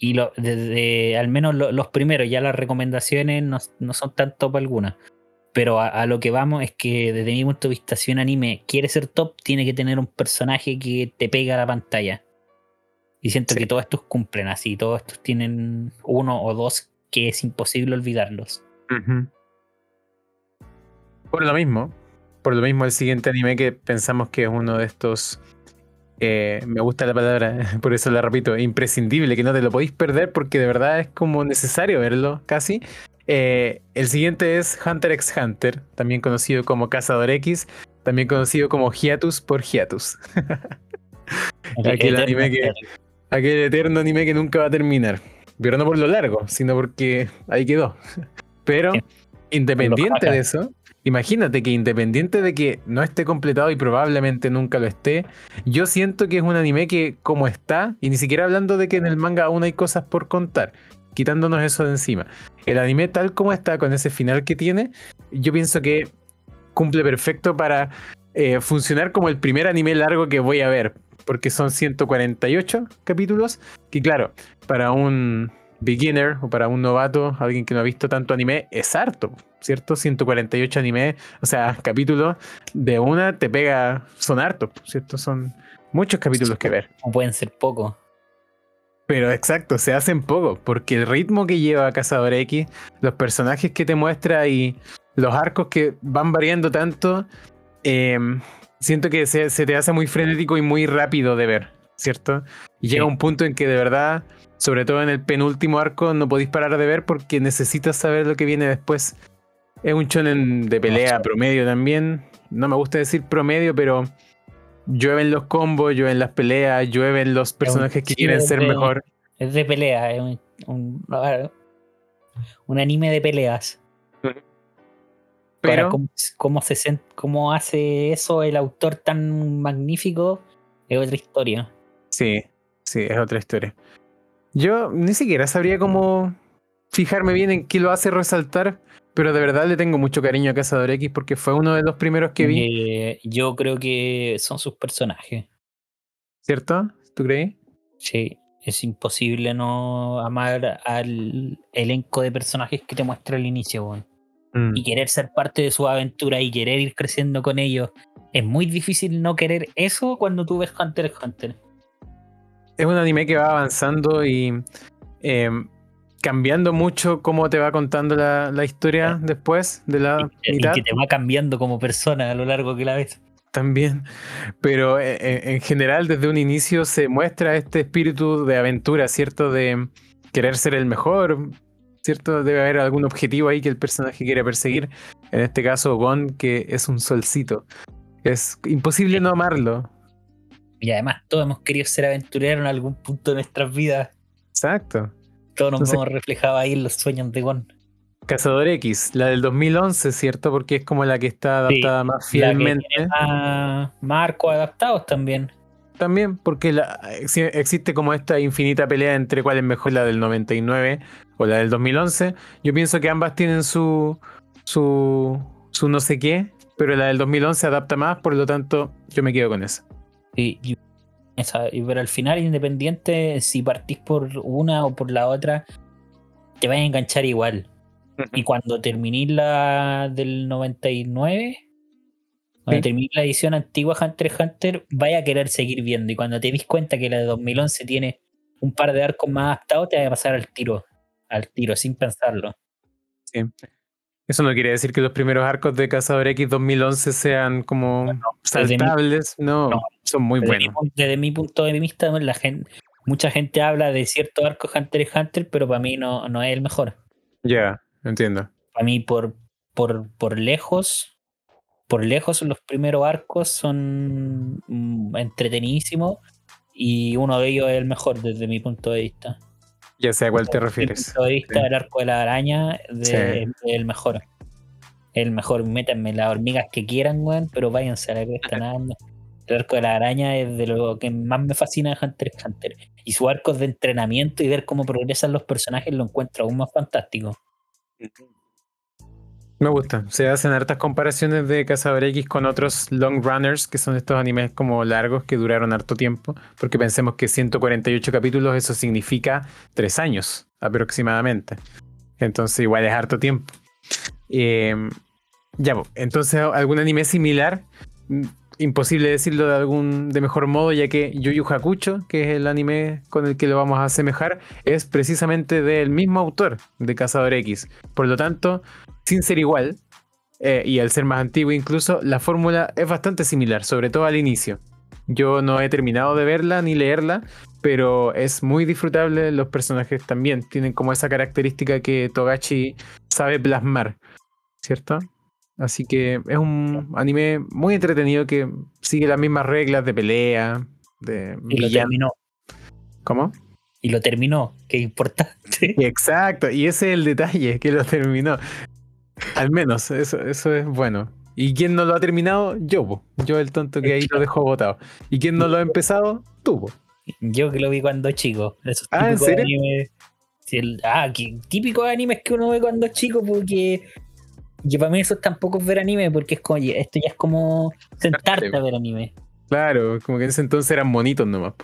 Y lo, desde al menos los primeros, ya las recomendaciones no, son tan top algunas. Pero a, lo que vamos es que desde mi punto de vista, si un anime quiere ser top, tiene que tener un personaje que te pega a la pantalla. Y siento que todos estos cumplen así, todos estos tienen uno o dos que es imposible olvidarlos. Por lo mismo, por lo mismo el siguiente anime que pensamos que es uno de estos, eh, me gusta la palabra, por eso la repito, imprescindible, que no te lo podéis perder porque de verdad es como necesario verlo casi. Eh, el siguiente es Hunter x Hunter, también conocido como Cazador X, también conocido como Hiatus por Hiatus. Aquí el anime que, aquel eterno anime que nunca va a terminar. Pero no por lo largo, sino porque ahí quedó. Pero independiente de eso, imagínate que independiente de que no esté completado y probablemente nunca lo esté, yo siento que es un anime que como está, y ni siquiera hablando de que en el manga aún hay cosas por contar, quitándonos eso de encima. El anime tal como está, con ese final que tiene, yo pienso que cumple perfecto para eh, funcionar como el primer anime largo que voy a ver porque son 148 capítulos, que claro, para un beginner o para un novato, alguien que no ha visto tanto anime, es harto, ¿cierto? 148 anime, o sea, capítulos de una te pega, son hartos, ¿cierto? Son muchos capítulos que ver. O pueden ser pocos. Pero exacto, se hacen poco, porque el ritmo que lleva Cazador X, los personajes que te muestra y los arcos que van variando tanto, em, siento que se, se, te hace muy frenético y muy rápido de ver, ¿cierto? Y llega un punto en que de verdad, sobre todo en el penúltimo arco, no podéis parar de ver porque necesitas saber lo que viene después. Es un shonen de pelea promedio también. No me gusta decir promedio, pero llueven los combos, llueven las peleas, llueven los personajes que quieren ser mejor. Es de pelea, es un, un, un anime de peleas. Pero cómo, se, cómo hace eso el autor tan magnífico es otra historia. Sí, sí, es otra historia. Yo ni siquiera sabría cómo fijarme bien en qué lo hace resaltar, pero de verdad le tengo mucho cariño a Cazador X porque fue uno de los primeros que vi. Eh, yo creo que son sus personajes. ¿Cierto? ¿Tú crees? Sí, es imposible no amar al elenco de personajes que te muestra al inicio, mm. Y querer ser parte de su aventura y querer ir creciendo con ellos. Es muy difícil no querer eso cuando tú ves Hunter x Hunter. Es un anime que va avanzando y em, cambiando mucho cómo te va contando la, historia después de la y, mitad. Y que te va cambiando como persona a lo largo que la ves. También, pero eh, eh, en, general desde un inicio se muestra este espíritu de aventura, ¿cierto? De querer ser el mejor, ¿cierto? Debe haber algún objetivo ahí que el personaje quiere perseguir. En este caso, Gon, que es un solcito. Es imposible no amarlo. Y además todos hemos querido ser aventureros en algún punto de nuestras vidas. Exacto. Todos nos hemos reflejado ahí en los sueños de Gon. Cazador X, la del 2011, ¿cierto? Porque es como la que está adaptada más fielmente. más marcos adaptados también. También, porque la, existe como esta infinita pelea entre cuál es mejor, la del 99 o la del 2011. Yo pienso que ambas tienen su, su, su no sé qué, pero la del 2011 adapta más, por lo tanto, yo me quedo con esa. Sí, pero al final, independiente, si partís por una o por la otra, te vas a enganchar igual. Y cuando terminís la del 99, cuando terminís la edición antigua Hunter x Hunter, vaya a querer seguir viendo. Y cuando te dis cuenta que la de 2011 tiene un par de arcos más adaptados, te vas a pasar al tiro. Al tiro, sin pensarlo. Sí. Eso no quiere decir que los primeros arcos de Cazador X 2011 sean como saltables, no, son muy buenos. desde mi punto de vista, la gente, mucha gente habla de cierto arco Hunter x Hunter, pero para mí no, no es el mejor. Ya, entiendo. Para mí, por, por, por lejos, por lejos los primeros arcos son mm, entretenidísimos y uno de ellos es el mejor desde mi punto de vista. Ya sé a cuál te refieres. el arco de la araña de, el mejor. El mejor, métanme las hormigas que quieran, weón, pero váyanse a la que están nadando. El arco de la araña es de lo que más me fascina de Hunter x Hunter. Y su arco de entrenamiento y ver cómo progresan los personajes lo encuentro aún más fantástico. Me gusta. Se hacen hartas comparaciones de Cazador X con otros long runners, que son estos animes como largos que duraron harto tiempo, porque pensemos que 148 capítulos, eso significa tres años aproximadamente. Entonces igual es harto tiempo. Em, ya, entonces algún anime similar, imposible decirlo de algún de mejor modo, ya que Yu Yu Hakucho, que es el anime con el que lo vamos a asemejar, es precisamente del mismo autor de Cazador X. Por lo tanto, sin ser igual, eh, y al ser más antiguo incluso, la fórmula es bastante similar, sobre todo al inicio. Yo no he terminado de verla ni leerla, pero es muy disfrutable. Los personajes también tienen como esa característica que Togachi sabe plasmar, ¿cierto? Así que es un anime muy entretenido que sigue las mismas reglas de pelea, de y lo terminó. ¿Cómo? Y lo terminó, qué importante. Exacto, y ese es el detalle, que lo terminó. Al menos, eso, eso es bueno. ¿Y quién no lo ha terminado? Yo, yo el tonto que ahí lo dejó botado. ¿Y quién no lo ha empezado? Tú. Yo que lo vi cuando chico. Esos ah, ¿en serio? Animes, ah, típicos animes que uno ve cuando chico porque yo para mí eso tampoco es ver anime porque es como, esto ya es como sentarte a ver anime. Claro, como que en ese entonces eran bonitos nomás.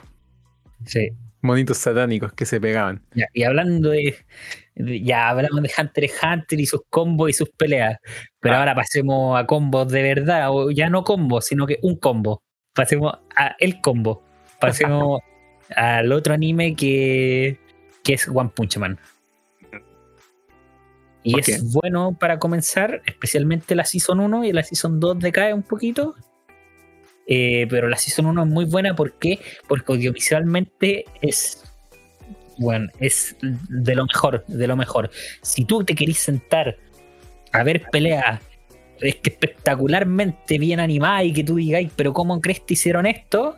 Sí. monitos satánicos que se pegaban. Ya, y hablando de, de- Ya hablamos de Hunter x Hunter y sus combos y sus peleas. Pero Ah. ahora pasemos a combos de verdad. O ya no combos, sino que un combo. Pasemos a el combo. Pasemos al otro anime que, que es One Punch Man. Y ¿Por es qué? bueno para comenzar, especialmente la Season 1 y la Season 2 decae un poquito. Eh, pero la Season 1 es muy buena ¿por qué? porque audiovisualmente es bueno, es de lo mejor, de lo mejor. Si tú te querís sentar a ver peleas es que espectacularmente bien animadas y que tú digáis, pero ¿cómo crees que hicieron esto?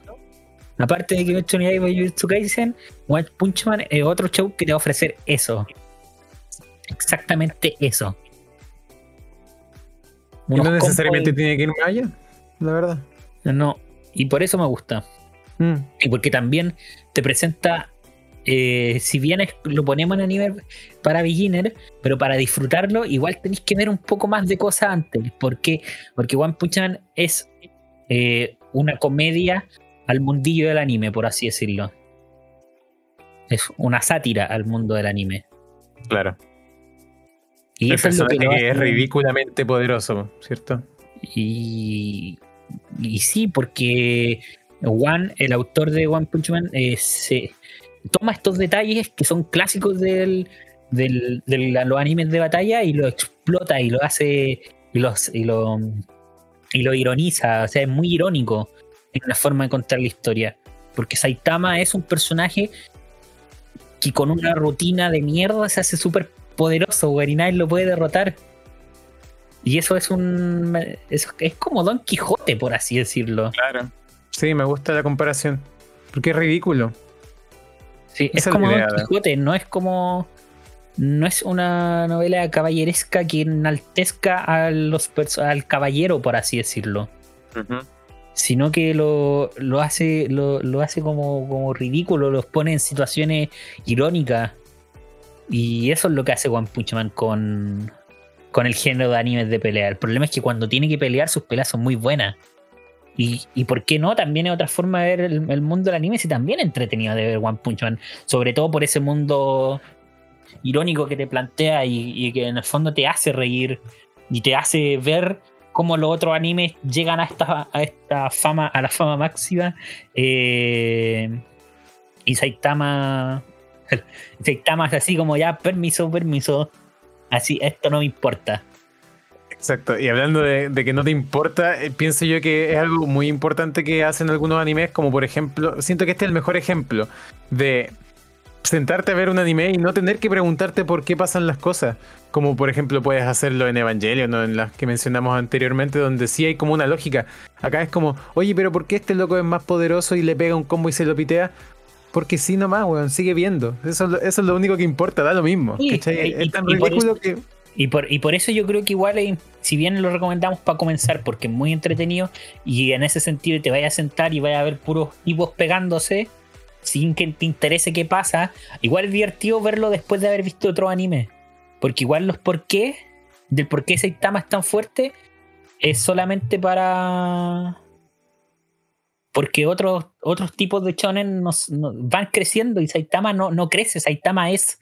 Aparte de que Jujutsu Kaisen, One Punch Man es otro show que te va a ofrecer eso. Exactamente eso. Unos no necesariamente tiene que ir más allá, la verdad. No, y por eso me gusta. Mm. Y porque también te presenta, eh, si bien es- lo ponemos en anime para beginner, pero para disfrutarlo, igual tenéis que ver un poco más de cosas antes. ¿Por qué? Porque One Punch Man es eh, una comedia al mundillo del anime, por así decirlo. Es una sátira al mundo del anime. Claro. Y el es lo que, es ridículamente poderoso, ¿cierto? Y, y sí, porque One, el autor de One Punch Man, eh, se toma estos detalles que son clásicos del, del- los animes de batalla y lo explota y lo hace y, los, y, lo, y lo ironiza. O sea, es muy irónico en la forma de contar la historia. Porque Saitama es un personaje que con una rutina de mierda se hace súper poderoso, güey, y nadie lo puede derrotar. Y eso es un. Es, es como Don Quijote, por así decirlo. Claro. Sí, me gusta la comparación. Porque es ridículo. Sí, es Esa es como Don. Quijote, no es como. No es una novela caballeresca que enaltezca a los perso- al caballero, por así decirlo. Sino que lo, lo hace, lo, lo hace como, como ridículo, los pone en situaciones irónicas. Y eso es lo que hace One Punch Man con, con el género de animes de pelea. El problema es que cuando tiene que pelear, sus peleas son muy buenas. Y, y por qué no, también es otra forma de ver el, mundo del anime, si también es entretenido de ver One Punch Man. Sobre todo por ese mundo irónico que te plantea y, que en el fondo te hace reír y te hace ver cómo los otros animes llegan a esta, a esta fama, a la fama máxima. Eh, y Saitama. Saitama es así como ya, permiso, permiso. Así, esto no me importa. Exacto. Y hablando de, de que no te importa, eh, pienso yo que es algo muy importante que hacen algunos animes, como por ejemplo, siento que este es el mejor ejemplo de sentarte a ver un anime y no tener que preguntarte por qué pasan las cosas. Como por ejemplo puedes hacerlo en Evangelion o en las que mencionamos anteriormente, donde sí hay como una lógica. Acá es como, oye, pero ¿por qué este loco es más poderoso y le pega un combo y se lo pitea? Porque sí nomás, weón, sigue viendo. Eso, es lo- eso es lo único que importa, da lo mismo. Sí, ¿cachai? y- es tan y por ridículo que... Y por, y por eso yo creo que igual, eh, si bien lo recomendamos para comenzar, porque es muy entretenido, y en ese sentido te vayas a sentar y vayas a ver puros tipos pegándose, sin que te interese qué pasa, igual es divertido verlo después de haber visto otro anime. Porque igual los por qué, del por qué Saitama es tan fuerte, es solamente para. Porque otros, otros tipos de shonen nos- no- van creciendo y Saitama no, no crece, Saitama es.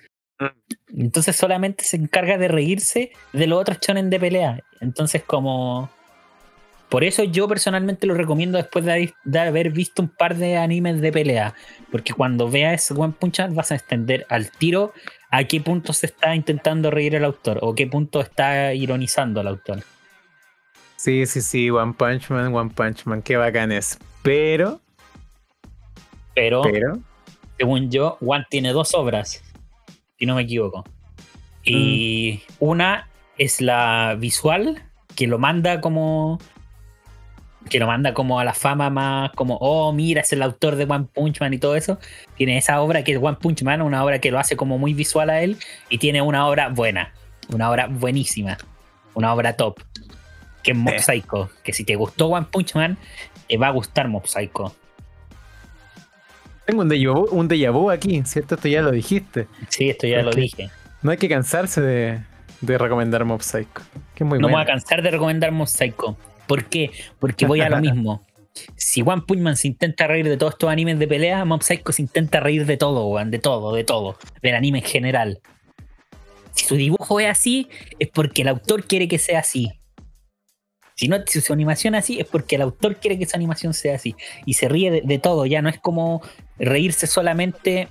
Entonces solamente se encarga de reírse de los otros shonen de pelea. Entonces como... Por eso yo personalmente lo recomiendo después de, haber- de haber visto un par de animes de pelea. Porque cuando veas One Punch Man vas a entender al tiro a qué punto se está intentando reír el autor o qué punto está ironizando el autor. Sí, sí, sí, One Punch Man, One Punch Man, qué bacán es. Pero, Pero, pero, según yo, One tiene dos obras, si no me equivoco. Y una es la visual, que lo manda como. Que lo manda como a la fama más como, oh, mira, es el autor de One Punch Man y todo eso. Tiene esa obra que es One Punch Man, una obra que lo hace como muy visual a él. Y tiene una obra buena, una obra buenísima, una obra top. Que es Mob Eh. Psycho. Que si te gustó One Punch Man, te va a gustar Mob Psycho. tengo un déjà vu, un déjà vu aquí, ¿cierto? Esto ya lo dijiste. Sí, esto ya lo dije. No hay que cansarse de, de recomendar Mob Psycho, que es muy no me voy a cansar de recomendar Mob Psycho. ¿Por qué? Porque voy a lo mismo. si One Punch Man se intenta reír de todos estos animes de pelea, Mob Psycho se intenta reír de todo, weón, de todo, de todo, del anime en general. Si su dibujo es así, es porque el autor quiere que sea así. Si no, si su animación es así, es porque el autor quiere que su animación sea así. Y se ríe de, de todo, ya no es como reírse solamente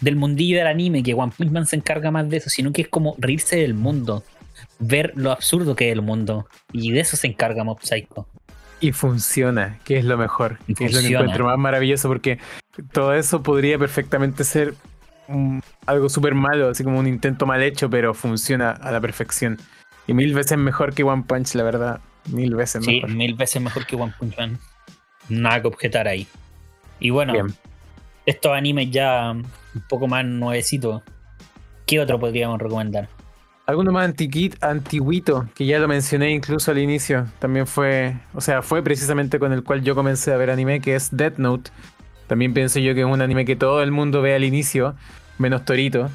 del mundillo del anime, que One Punch Man se encarga más de eso, sino que es como reírse del mundo, ver lo absurdo que es el mundo. Y de eso se encarga Mob Psycho. Y funciona, que es lo mejor, Y que es lo que encuentro más maravilloso, porque todo eso podría perfectamente ser un- algo súper malo, así como un intento mal hecho, pero funciona a la perfección. Y mil veces mejor que One Punch, la verdad. Mil veces Sí, mejor. mil veces mejor que One Punch Man. Nada que objetar ahí. Y bueno, Bien. estos animes ya un poco más nuevecitos. ¿Qué otro podríamos recomendar? Alguno más antiguito, que ya lo mencioné incluso al inicio, también fue, o sea, fue precisamente con el cual yo comencé a ver anime, que es Death Note. También pienso yo que es un anime que todo el mundo ve al inicio, menos Torito.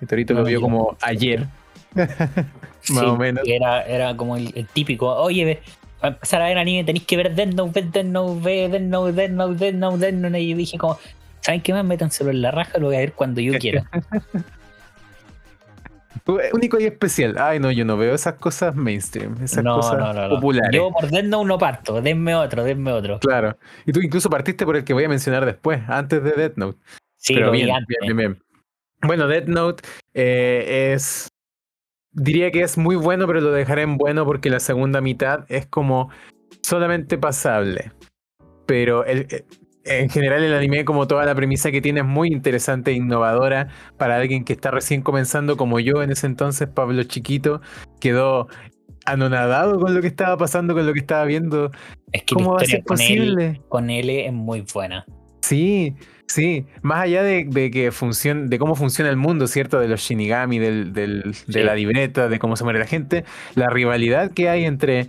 Y Torito No, lo vio yo- como ayer. Más o menos. Era, era como el, el típico, oye, ve, para empezar a ver anime tenéis que ver Death Note, Death Note, ve Death Note, Death Note, Death Note, Death Note. Y yo dije como, ¿saben qué más? Métanselo en la raja, lo voy a ver cuando yo quiera. Único y especial. Ay, no, yo no veo esas cosas mainstream, esas no, cosas no, no, populares. Yo por Death Note no parto, denme otro, denme otro. Claro. Y tú incluso partiste por el que voy a mencionar después, antes de Death Note. Sí, Pero bien, bien, bien, bien. Bueno, Death Note eh, es. Diría que es muy bueno, pero lo dejaré en bueno porque la segunda mitad es como solamente pasable. Pero el- eh, en general el anime, como toda la premisa que tiene, es muy interesante e innovadora para alguien que está recién comenzando como yo en ese entonces, Pablo Chiquito, quedó anonadado con lo que estaba pasando, con lo que estaba viendo. Es que la ¿Cómo va a ser con él, posible? con L es muy buena. Sí, sí. Más allá de, de que funcione, de cómo funciona el mundo, ¿cierto? De los Shinigami, del, del- de la libreta, de cómo se muere la gente, la rivalidad que hay entre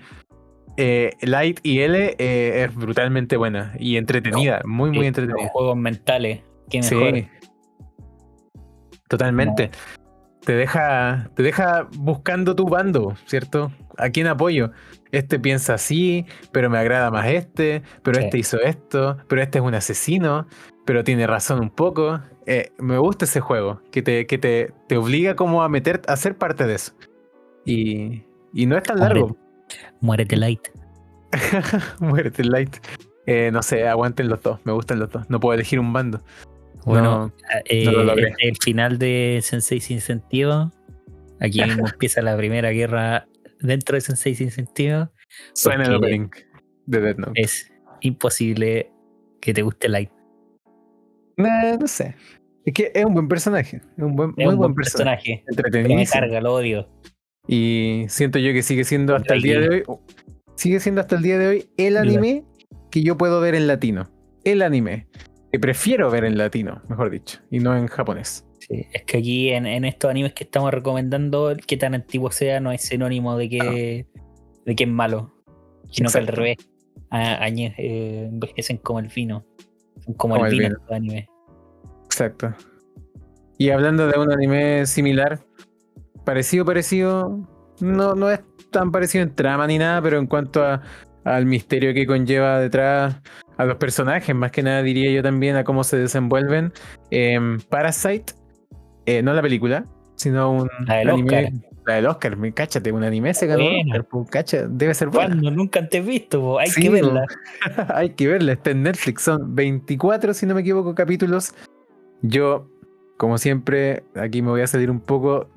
eh, Light y L eh, es brutalmente buena y entretenida, muy, muy entretenida. Los juegos mentales, Sí. Totalmente. Te deja, te deja buscando tu bando, ¿cierto? ¿A quién apoyo? Este piensa así, pero me agrada más este, pero Sí. este hizo esto, pero este es un asesino, pero tiene razón un poco. Eh, me gusta ese juego, que te, que te, te obliga como a meter, a ser parte de eso. Y, y no es tan largo. Muérete light. Muérete, Light. Eh, no sé, aguanten los dos, me gustan los dos. No puedo elegir un bando. Bueno, No, eh, no lo el final de Sensei sin sentido. Aquí mismo empieza la primera guerra dentro de Sensei sin sentido. suena el opening de Death Note. Es imposible que te guste Light. Nah, no sé. Es que es un buen personaje. Es un buen, Es muy un buen buen personaje. personaje. Me carga, lo odio. Y siento yo que sigue siendo hasta el día de hoy. Sigue siendo hasta el día de hoy el anime que yo puedo ver en latino. El anime. Que prefiero ver en latino, mejor dicho. Y no en japonés. Sí, es que aquí en, en estos animes que estamos recomendando, el que tan antiguo sea no es sinónimo de que, de que es malo, sino que al revés. A- eh, envejecen como el vino. Como, Como el el vino vino. estos animes. Exacto. Y hablando de un anime similar, parecido, parecido, no, no es tan parecido en trama ni nada, pero en cuanto a, al misterio que conlleva detrás, a los personajes, más que nada diría yo también, a cómo se desenvuelven. em, Parasite, eh, no la película, sino un La anime. Oscar. La del Oscar, me cáchate, un anime se ganó. Oscar, pues, cacha, debe ser buena. ¿Cuándo? Nunca antes visto, po. hay Sí, que verla. Hay que verla, está en Netflix. Son 24, si no me equivoco, capítulos. Yo, como siempre, aquí me voy a salir un poco.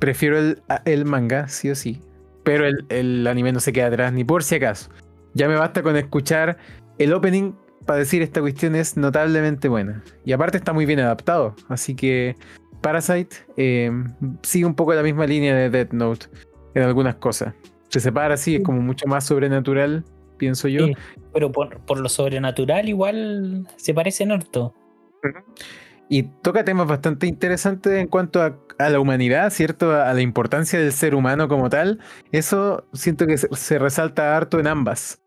Prefiero el, el manga, sí o sí. Pero el, el anime no se queda atrás, ni por si acaso. Ya me basta con escuchar el opening para decir esta cuestión es notablemente buena. Y aparte está muy bien adaptado. Así que Parasite eh, sigue un poco la misma línea de Death Note en algunas cosas. Se separa, sí, es como mucho más sobrenatural, pienso yo. Sí, pero por, por lo sobrenatural igual se parecen harto. Y toca temas bastante interesantes en cuanto a, a la humanidad, ¿cierto? A, a la importancia del ser humano como tal. Eso siento que se, se resalta harto en ambas.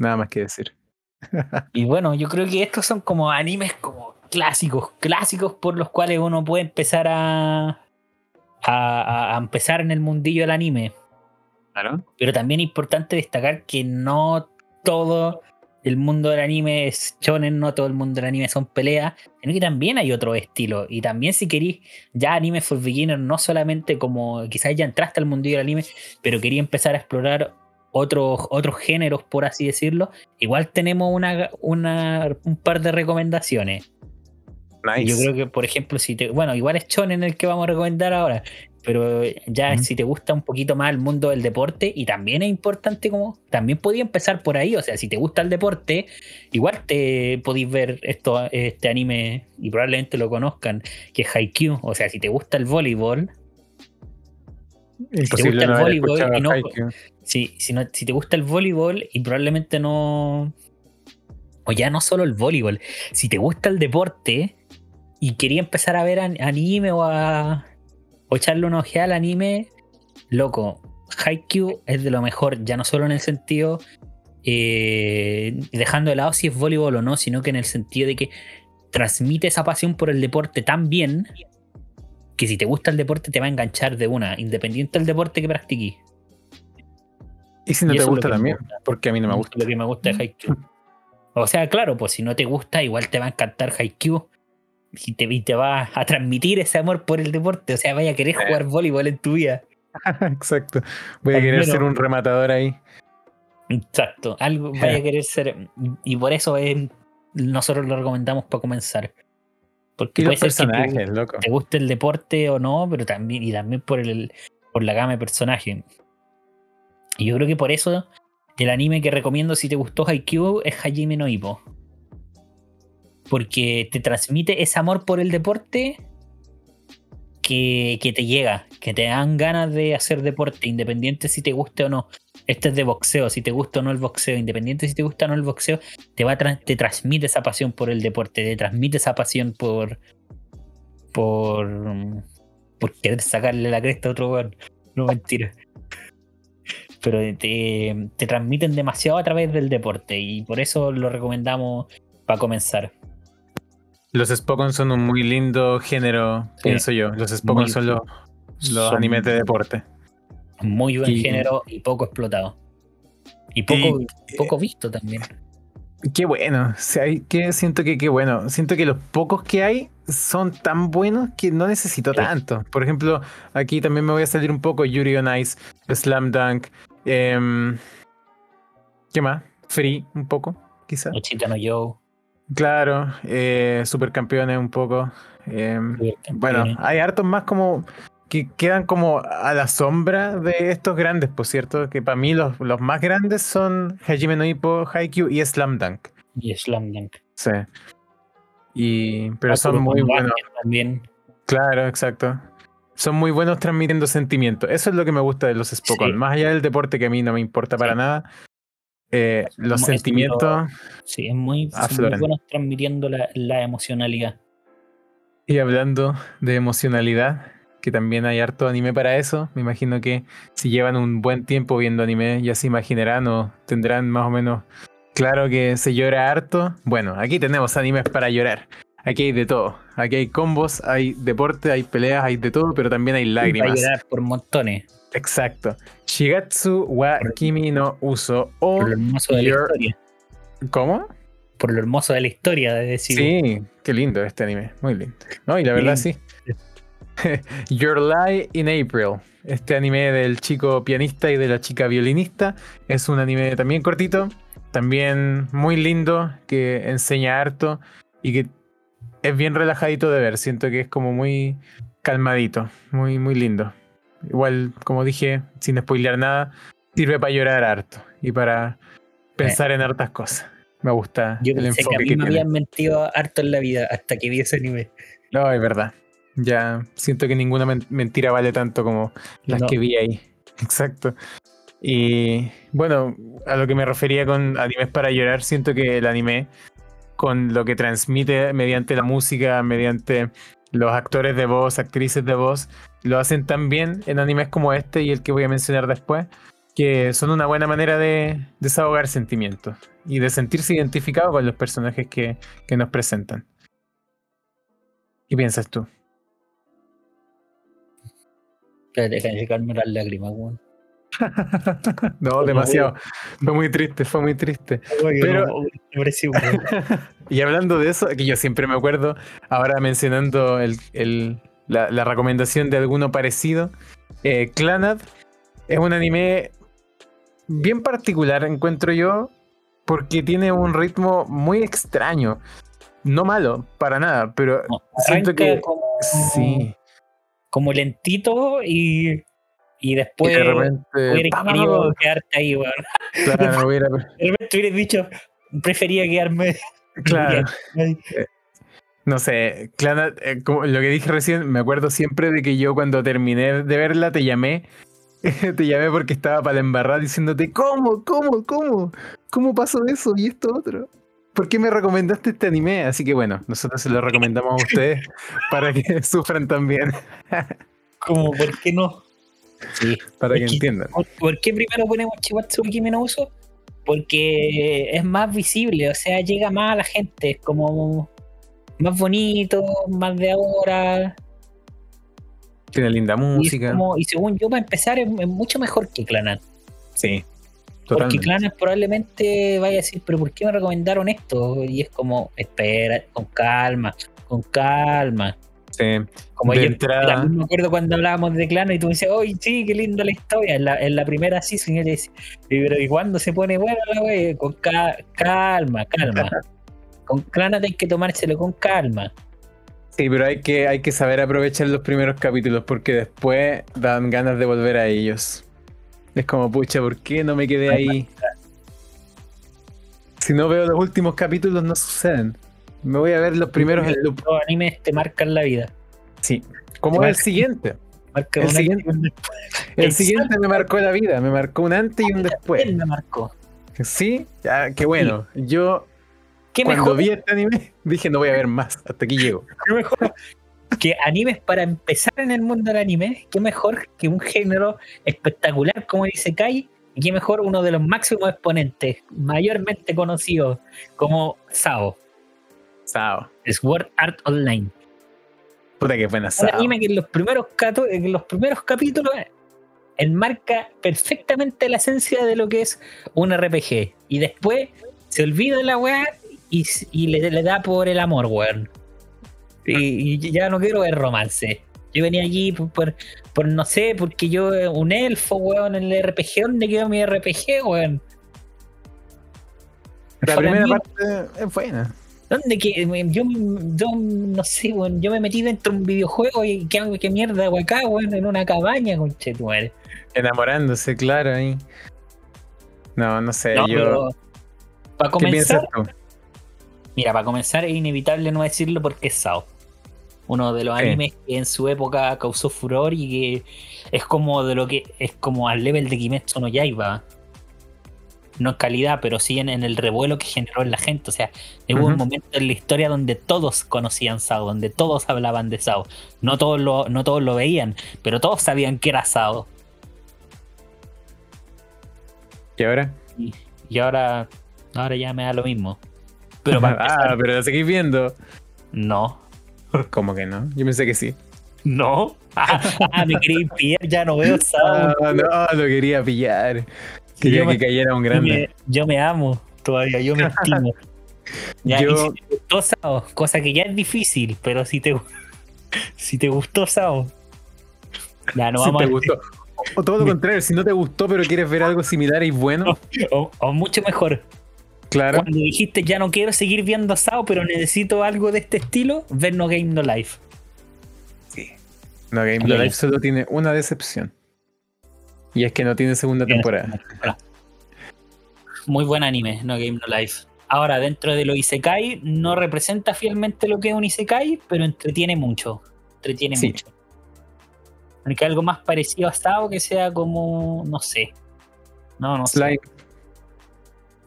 Nada más que decir. Y bueno, yo creo que estos son como animes como clásicos, clásicos por los cuales uno puede empezar a, a, empezar en el mundillo del anime. Claro. Pero también es importante destacar que no todo el mundo del anime es shonen, no todo el mundo del anime son peleas, sino que también hay otro estilo. Y también si querís ya anime for beginners, no solamente como quizás ya entraste al mundo del anime, pero quería empezar a explorar otros, otros géneros, por así decirlo, igual tenemos una, una, un par de recomendaciones. Yo creo que, por ejemplo, si te. Bueno, igual es en el que vamos a recomendar ahora. Pero ya si te gusta un poquito más el mundo del deporte, y también es importante como. También podía empezar por ahí. O sea, si te gusta el deporte, igual te podéis ver esto, este anime y probablemente lo conozcan, que es Haikyuu. O sea, si te gusta el voleibol. Si te gusta el voleibol y no. Si, si, no, si te gusta el voleibol y probablemente no. O ya no solo el voleibol. Si te gusta el deporte y quería empezar a ver anime o a o echarle una ojeada al anime, loco, Haikyuu es de lo mejor, ya no solo en el sentido eh, dejando de lado si es voleibol o no, sino que en el sentido de que transmite esa pasión por el deporte tan bien que si te gusta el deporte te va a enganchar de una, independiente del deporte que practiques. Y si no te gusta también, porque a mí no me gusta. Lo que me gusta es Haikyuu. O sea, claro, pues si no te gusta, igual te va a encantar Haikyuu y te, te va a transmitir ese amor por el deporte. O sea, vaya a querer jugar voleibol en tu vida. Exacto. Voy a querer ser un rematador ahí. Exacto. Algo vaya a querer ser. Y por eso nosotros lo recomendamos para comenzar. Porque puede ser que te guste el deporte o no, pero también, y también por el por la gama de personajes. Y yo creo que por eso el anime que recomiendo si te gustó Haikyuu es Hajime no Ippo porque te transmite ese amor por el deporte que, te llega, que te dan ganas de hacer deporte, independiente si te guste o no. Este es de boxeo, si te gusta o no el boxeo, independiente si te gusta o no el boxeo, te, va te transmite esa pasión por el deporte, te transmite esa pasión por. por. por querer sacarle la cresta a otro weón. No mentira. Pero te, te transmiten demasiado a través del deporte y por eso lo recomendamos para comenzar. Los Spokon son un muy lindo género, pienso yo. Los Spokon son los, los animes de deporte. Muy buen género y poco explotado. Y poco, poco visto también. Qué bueno. que siento que qué bueno. Siento que los pocos que hay son tan buenos que no necesito tanto. Por ejemplo, aquí también me voy a salir un poco Yuri on Ice, Slam Dunk. Em, ¿Qué más? Free, un poco, quizás. no Joe. Claro, eh, supercampeones un poco. Em, bueno, hay hartos más como que quedan como a la sombra de estos grandes, por cierto, que para mí los, los más grandes son Hajime no Ippo, Haikyuu y Slam Dunk. Y Slam Dunk. Sí. Y, pero son muy buenos. También. Claro, exacto. Son muy buenos transmitiendo sentimientos. Eso es lo que me gusta de los Spokon. Más allá del deporte que a mí no me importa para nada, eh, los sentimientos. sí, es muy, bueno transmitiendo la, emocionalidad. Y hablando de emocionalidad, que también hay harto anime para eso, me imagino que si llevan un buen tiempo viendo anime, ya se imaginarán o tendrán más o menos claro que se llora harto. Bueno, aquí tenemos animes para llorar. Aquí hay de todo. Aquí hay combos, hay deporte, hay peleas, hay de todo, pero también hay lágrimas. Para llorar por montones. Exacto. Shigatsu wa Kimi no Uso o Por lo hermoso de la historia. ¿Cómo? Por lo hermoso de la historia, de decir. Sí, qué lindo este anime. Muy lindo. No, y la verdad sí. Your Lie in April. Este anime del chico pianista y de la chica violinista. Es un anime también cortito. También muy lindo. Que enseña harto. Y que es bien relajadito de ver. Siento que es como muy calmadito. Muy, muy lindo. Igual, como dije, sin spoilear nada, sirve para llorar harto y para pensar en hartas cosas. Me gusta Yo el enfoque que, a mí me habían mentido harto en la vida hasta que vi ese anime. No, es verdad. Ya siento que ninguna mentira vale tanto como las que vi ahí. Exacto. Y bueno, a lo que me refería con animes para llorar, siento que el anime, con lo que transmite mediante la música, mediante los actores de voz, actrices de voz, lo hacen tan bien en animes como este y el que voy a mencionar después, que son una buena manera de desahogar sentimientos y de sentirse identificado con los personajes que, nos presentan. ¿Qué piensas tú? Espérate, deja las lágrimas, no, demasiado. Fue muy triste, fue muy triste. Pero, y hablando de eso, que yo siempre me acuerdo, ahora mencionando el, el, la, la, recomendación de alguno parecido, eh, Clanad es un anime bien particular, encuentro yo, porque tiene un ritmo muy extraño. No malo, para nada, pero siento que. Como, sí. Como lentito y. Y después. de repente. Hubieras querido quedarte ahí, weón. Claro, hubiera. De repente hubieras dicho. Prefería quedarme. Claro. No sé, Clana, eh, como lo que dije recién, me acuerdo siempre de que yo cuando terminé de verla te llamé. te llamé porque estaba para embarrar diciéndote, ¿cómo? ¿Cómo? ¿Cómo? ¿Cómo pasó eso y esto otro? ¿Por qué me recomendaste este anime? Así que bueno, nosotros se lo recomendamos a ustedes para que sufran también. ¿Cómo? ¿Por qué no? Sí. Para que, entiendan. ¿por, qué primero ponemos Chihuahua Kimi no Uso? Porque es más visible, o sea, llega más a la gente, es como más bonito, más de ahora. Tiene linda música. Y, según yo, para empezar, es, mucho mejor que Clanat. Sí. Totalmente. Porque Clanat probablemente vaya a decir, pero ¿por qué me recomendaron esto? Y es como, espera, con calma, con calma. Sí. Como yo me acuerdo cuando hablábamos de Clanat y tú me decías, ¡ay, sí, qué linda la historia! En la, en la primera season yo te decía, pero ¿y cuándo se pone buena la wey? Con calma, calma. con Clanat hay que tomárselo con calma. Sí, pero hay que, hay que saber aprovechar los primeros capítulos porque después dan ganas de volver a ellos. Es como, pucha, ¿por qué no me quedé ahí? Si no veo los últimos capítulos, no suceden. Me voy a ver los primeros en loop. Los animes te marcan la vida. Sí. El siguiente. el siguiente, el siguiente me marcó la vida. Me marcó un antes y un después. me marcó. Sí, qué bueno. Yo cuando vi este anime, dije no voy a ver más, hasta aquí llego. Qué mejor que animes para empezar en el mundo del anime, qué mejor que un género espectacular como dice Kai, y qué mejor uno de los máximos exponentes, mayormente conocido como Sao. Sao. Sword Art Online. Puta que buena Sao. Un anime que en los primeros, en los primeros capítulos enmarca perfectamente la esencia de lo que es un RPG. Y después se olvida la weá y, le, da por el amor, weón. Y, ya no quiero ver romance. Yo venía allí por, por, no sé, porque yo, un elfo, weón, en el RPG, ¿dónde quedó mi RPG, weón? La primera parte es buena. ¿Dónde que yo, yo no sé, weón, yo me metí dentro de un videojuego y qué, qué mierda hago acá, weón, en una cabaña, conchetuel. Enamorándose, claro, ahí. No, no sé, yo. Para comenzar, Mira, para comenzar es inevitable no decirlo porque es Sao. Uno de los animes que en su época causó furor y que es como de lo que es como al level de Kimetsu no Yaiba. No en calidad, pero sí en, el revuelo que generó en la gente. O sea, hubo un momento en la historia donde todos conocían Sao, donde todos hablaban de Sao. No todos lo, no todos lo veían, pero todos sabían que era Sao. ¿Y ahora? y ahora, ahora ya me da lo mismo. Pero ah, pero la seguís viendo. No. ¿Cómo que no? Yo pensé que sí. No. Ah, me quería pillar, ya no veo Sao. No, no, lo quería pillar. Quería que cayera un grande. yo me amo todavía, yo me estimo. Ya, yo... si te gustó Sao, cosa que ya es difícil, pero si te, si te gustó Sao, ya no vamos te gustó. O todo lo contrario, si no te gustó, pero quieres ver algo similar y bueno. o mucho mejor, Claro. Cuando dijiste ya no quiero seguir viendo Sao, pero necesito algo de este estilo, ver No Game No Life. Sí. No Game No Life solo tiene una decepción. Y es que no tiene segunda temporada. Muy buen anime, No Game No Life. Ahora, dentro de lo Isekai, no representa fielmente lo que es un Isekai, pero entretiene mucho. Entretiene mucho. Porque algo más parecido a Sao que sea como, no sé. No, no sé.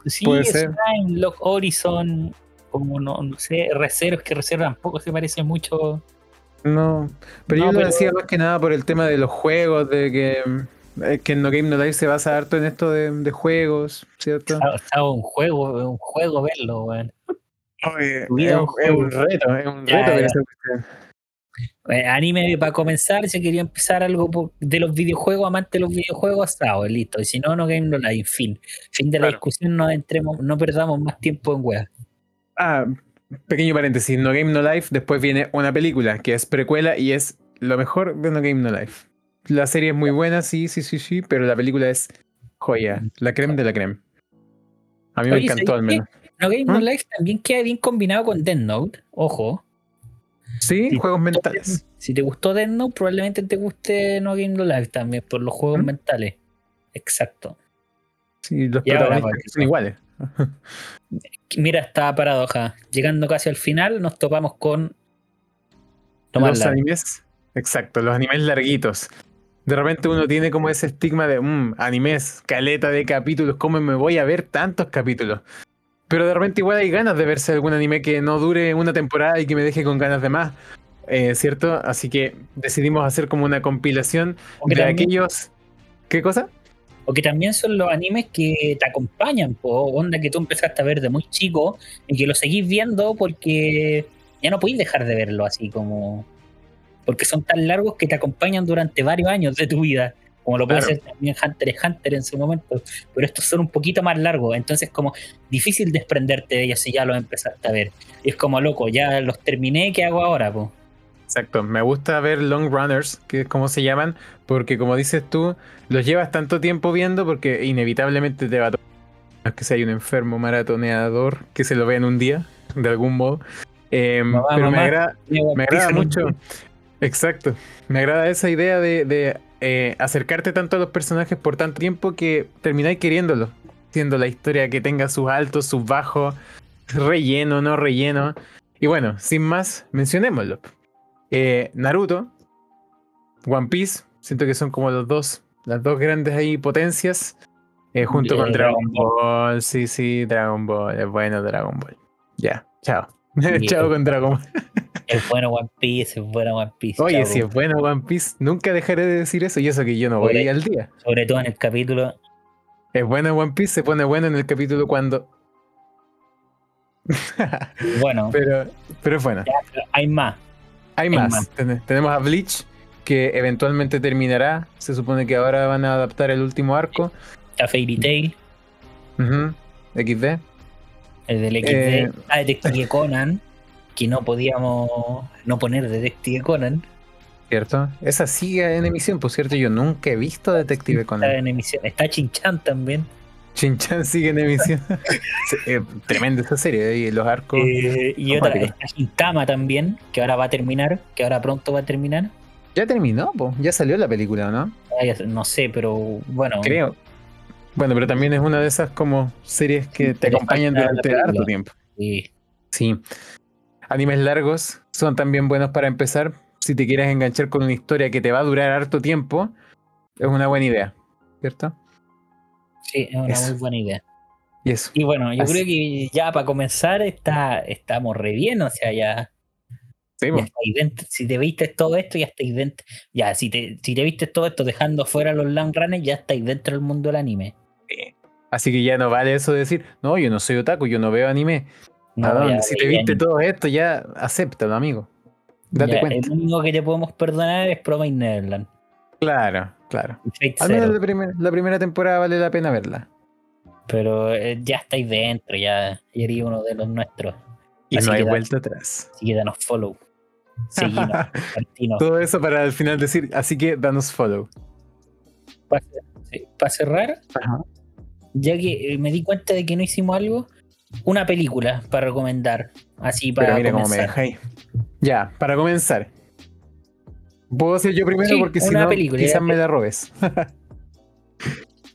Sí, Puede ser. Lock Horizon, como no, sé, Reservas, que Reserva tampoco se parece mucho. No, pero yo lo decía más que nada por el tema de los juegos, de que, eh, que No Game No Life se basa harto en esto de, juegos, ¿cierto? Está un juego, un juego verlo, weón. es, un, reto, es un reto Eh, anime para comenzar, si quería empezar algo de los videojuegos, amante de los videojuegos, hasta listo. Y si no, no Game No Life, fin. Fin de la discusión, no entremos, no perdamos más tiempo en web. Ah, pequeño paréntesis, No Game No Life, después viene una película que es precuela y es lo mejor de No Game No Life. La serie es muy buena, sí, sí, sí, sí, pero la película es joya, la creme de la creme. A mí me encantó al menos. No Game No ¿Mm? Life también queda bien combinado con Death Note, ojo. Sí, juegos mentales. Si te gustó Death Note, probablemente te guste No Game No Life también, por los juegos ¿Mm? mentales. Exacto. Sí, los protagonistas son iguales. Mira esta paradoja. Llegando casi al final, nos topamos con. Los animes. Exacto, los animes larguitos. De repente uno tiene como ese estigma de mmm, animes, caleta de capítulos, ¿cómo me voy a ver tantos capítulos? Pero de repente igual hay ganas de verse algún anime que no dure una temporada y que me deje con ganas de más, eh, ¿cierto? Así que decidimos hacer como una compilación de aquellos... ¿Qué cosa? O que también son los animes que te acompañan, po, onda que tú empezaste a ver de muy chico y que lo seguís viendo porque ya no podéis dejar de verlo así como... Porque son tan largos que te acompañan durante varios años de tu vida como lo puede hacer también Hunter x Hunter en su momento, pero estos son un poquito más largos, entonces como difícil desprenderte de ellos si ya los empezaste a ver. Y es como loco, ya los terminé, ¿qué hago ahora? Po? Exacto, me gusta ver long runners, que es como se llaman, porque como dices tú, los llevas tanto tiempo viendo porque inevitablemente te va a. Es que si hay un enfermo maratoneador que se lo vea en un día, de algún modo. Em, pero me agrada, me agrada mucho. Exacto, me agrada esa idea de eh, acercarte tanto a los personajes por tanto tiempo que termináis queriéndolo, siendo la historia que tenga sus altos, sus bajos, relleno, no relleno. Y bueno, sin más, mencionémoslo. Eh, Naruto, One Piece, siento que son como los dos, las dos grandes ahí potencias, eh, junto con Dragon Ball. Sí, sí, Dragon Ball, es bueno Dragon Ball. Ya, chao. chao con Dragon Ball. Es bueno One Piece, es bueno One Piece. Oye, si es bueno One Piece, nunca dejaré de decir eso y eso que yo no voy al día. Sobre todo en el capítulo. Es bueno One Piece, se pone bueno en el capítulo cuando. bueno. Pero, pero es bueno. hay más. Hay, más. tenemos a Bleach, que eventualmente terminará. Se supone que ahora van a adaptar el último arco. A Fairy Tail. XD. El del XD. Eh, ah, Detective Conan que no podíamos no poner Detective Conan. ¿Cierto? Esa sigue en emisión, por cierto, yo nunca he visto Detective Conan. Está en emisión. Está Chinchan también. Chinchan sigue en emisión. Eh, tremenda esa serie, y los arcos. Eh, y otra, está Shintama también, que ahora va a terminar, que ahora pronto va a terminar. Ya terminó, ya salió la película, ¿no? no sé, pero bueno. Creo. Bueno, pero también es una de esas como series que te acompañan durante harto tiempo. Sí. Sí. Animes largos son también buenos para empezar. Si te quieres enganchar con una historia que te va a durar harto tiempo, es una buena idea, ¿cierto? Sí, es una muy buena idea. Y eso. Y bueno, yo creo que ya para comenzar está, estamos re bien, o sea, ya. Sí, si te viste todo esto, ya estáis dentro. Ya, si te, si te viste todo esto dejando fuera los long runners, ya estáis dentro del mundo del anime. Así que ya no vale eso de decir, no, yo no soy otaku, yo no veo anime si te viste todo esto, ya acéptalo, amigo. Date cuenta. El único que te podemos perdonar es Promise Neverland. Claro, claro. Al menos la, primera temporada vale la pena verla. Pero eh, ya estáis dentro, ya, eres uno de los nuestros. Y no hay vuelta atrás. Así que danos follow. Seguinos, Todo eso para al final decir, así que danos follow. Para, cerrar, ya que eh, me di cuenta de que no hicimos algo, una película para recomendar. Así para. Pero mira cómo me dejáis. Ya, para comenzar. Puedo ser yo primero porque si no, quizás me la robes.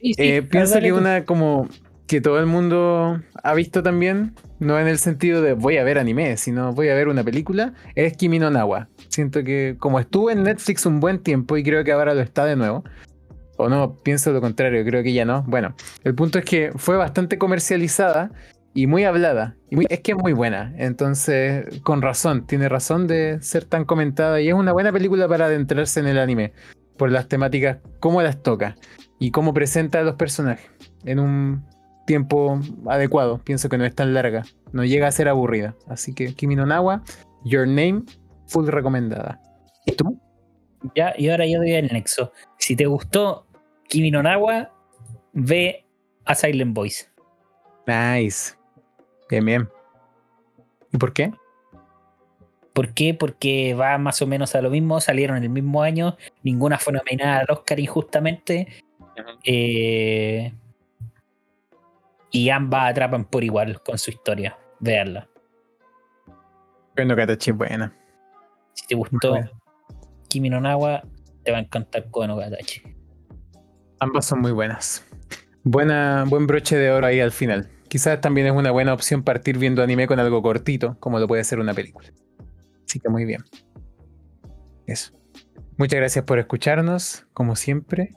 Eh, pienso que una como que todo el mundo ha visto también, no en el sentido de voy a ver anime, sino voy a ver una película, es Kimi no Nawa. Siento que como estuvo en Netflix un buen tiempo y creo que ahora lo está de nuevo, o no, pienso lo contrario, creo que ya no. Bueno, el punto es que fue bastante comercializada y muy hablada. Y es que es muy buena. Entonces, con razón, tiene razón de ser tan comentada. Y es una buena película para adentrarse en el anime. Por las temáticas, cómo las toca y cómo presenta a los personajes en un tiempo adecuado. Pienso que no es tan larga. No llega a ser aburrida. Así que Kimi no Nawa, Your Name, full recomendada. ¿Y tú? Ya, y ahora yo doy el nexo. Si te gustó Kimi no Nawa, ve a Silent Voice. Nice. Bien, bien. ¿Y por qué? ¿Por qué? Porque va más o menos a lo mismo, salieron el mismo año, ninguna fue nominada al Oscar injustamente. Eh, y ambas atrapan por igual con su historia. Veanla. Bueno, Katachi, buena. Si te gustó Kimi no Nawa, te va a encantar Kono Katachi. Ambas son muy buenas. Buena, buen broche de oro ahí al final. Quizás también es una buena opción partir viendo anime con algo cortito, como lo puede ser una película. Así que muy bien. Eso. Muchas gracias por escucharnos, como siempre.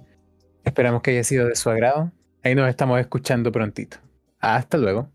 Esperamos que haya sido de su agrado. Ahí nos estamos escuchando prontito. Hasta luego.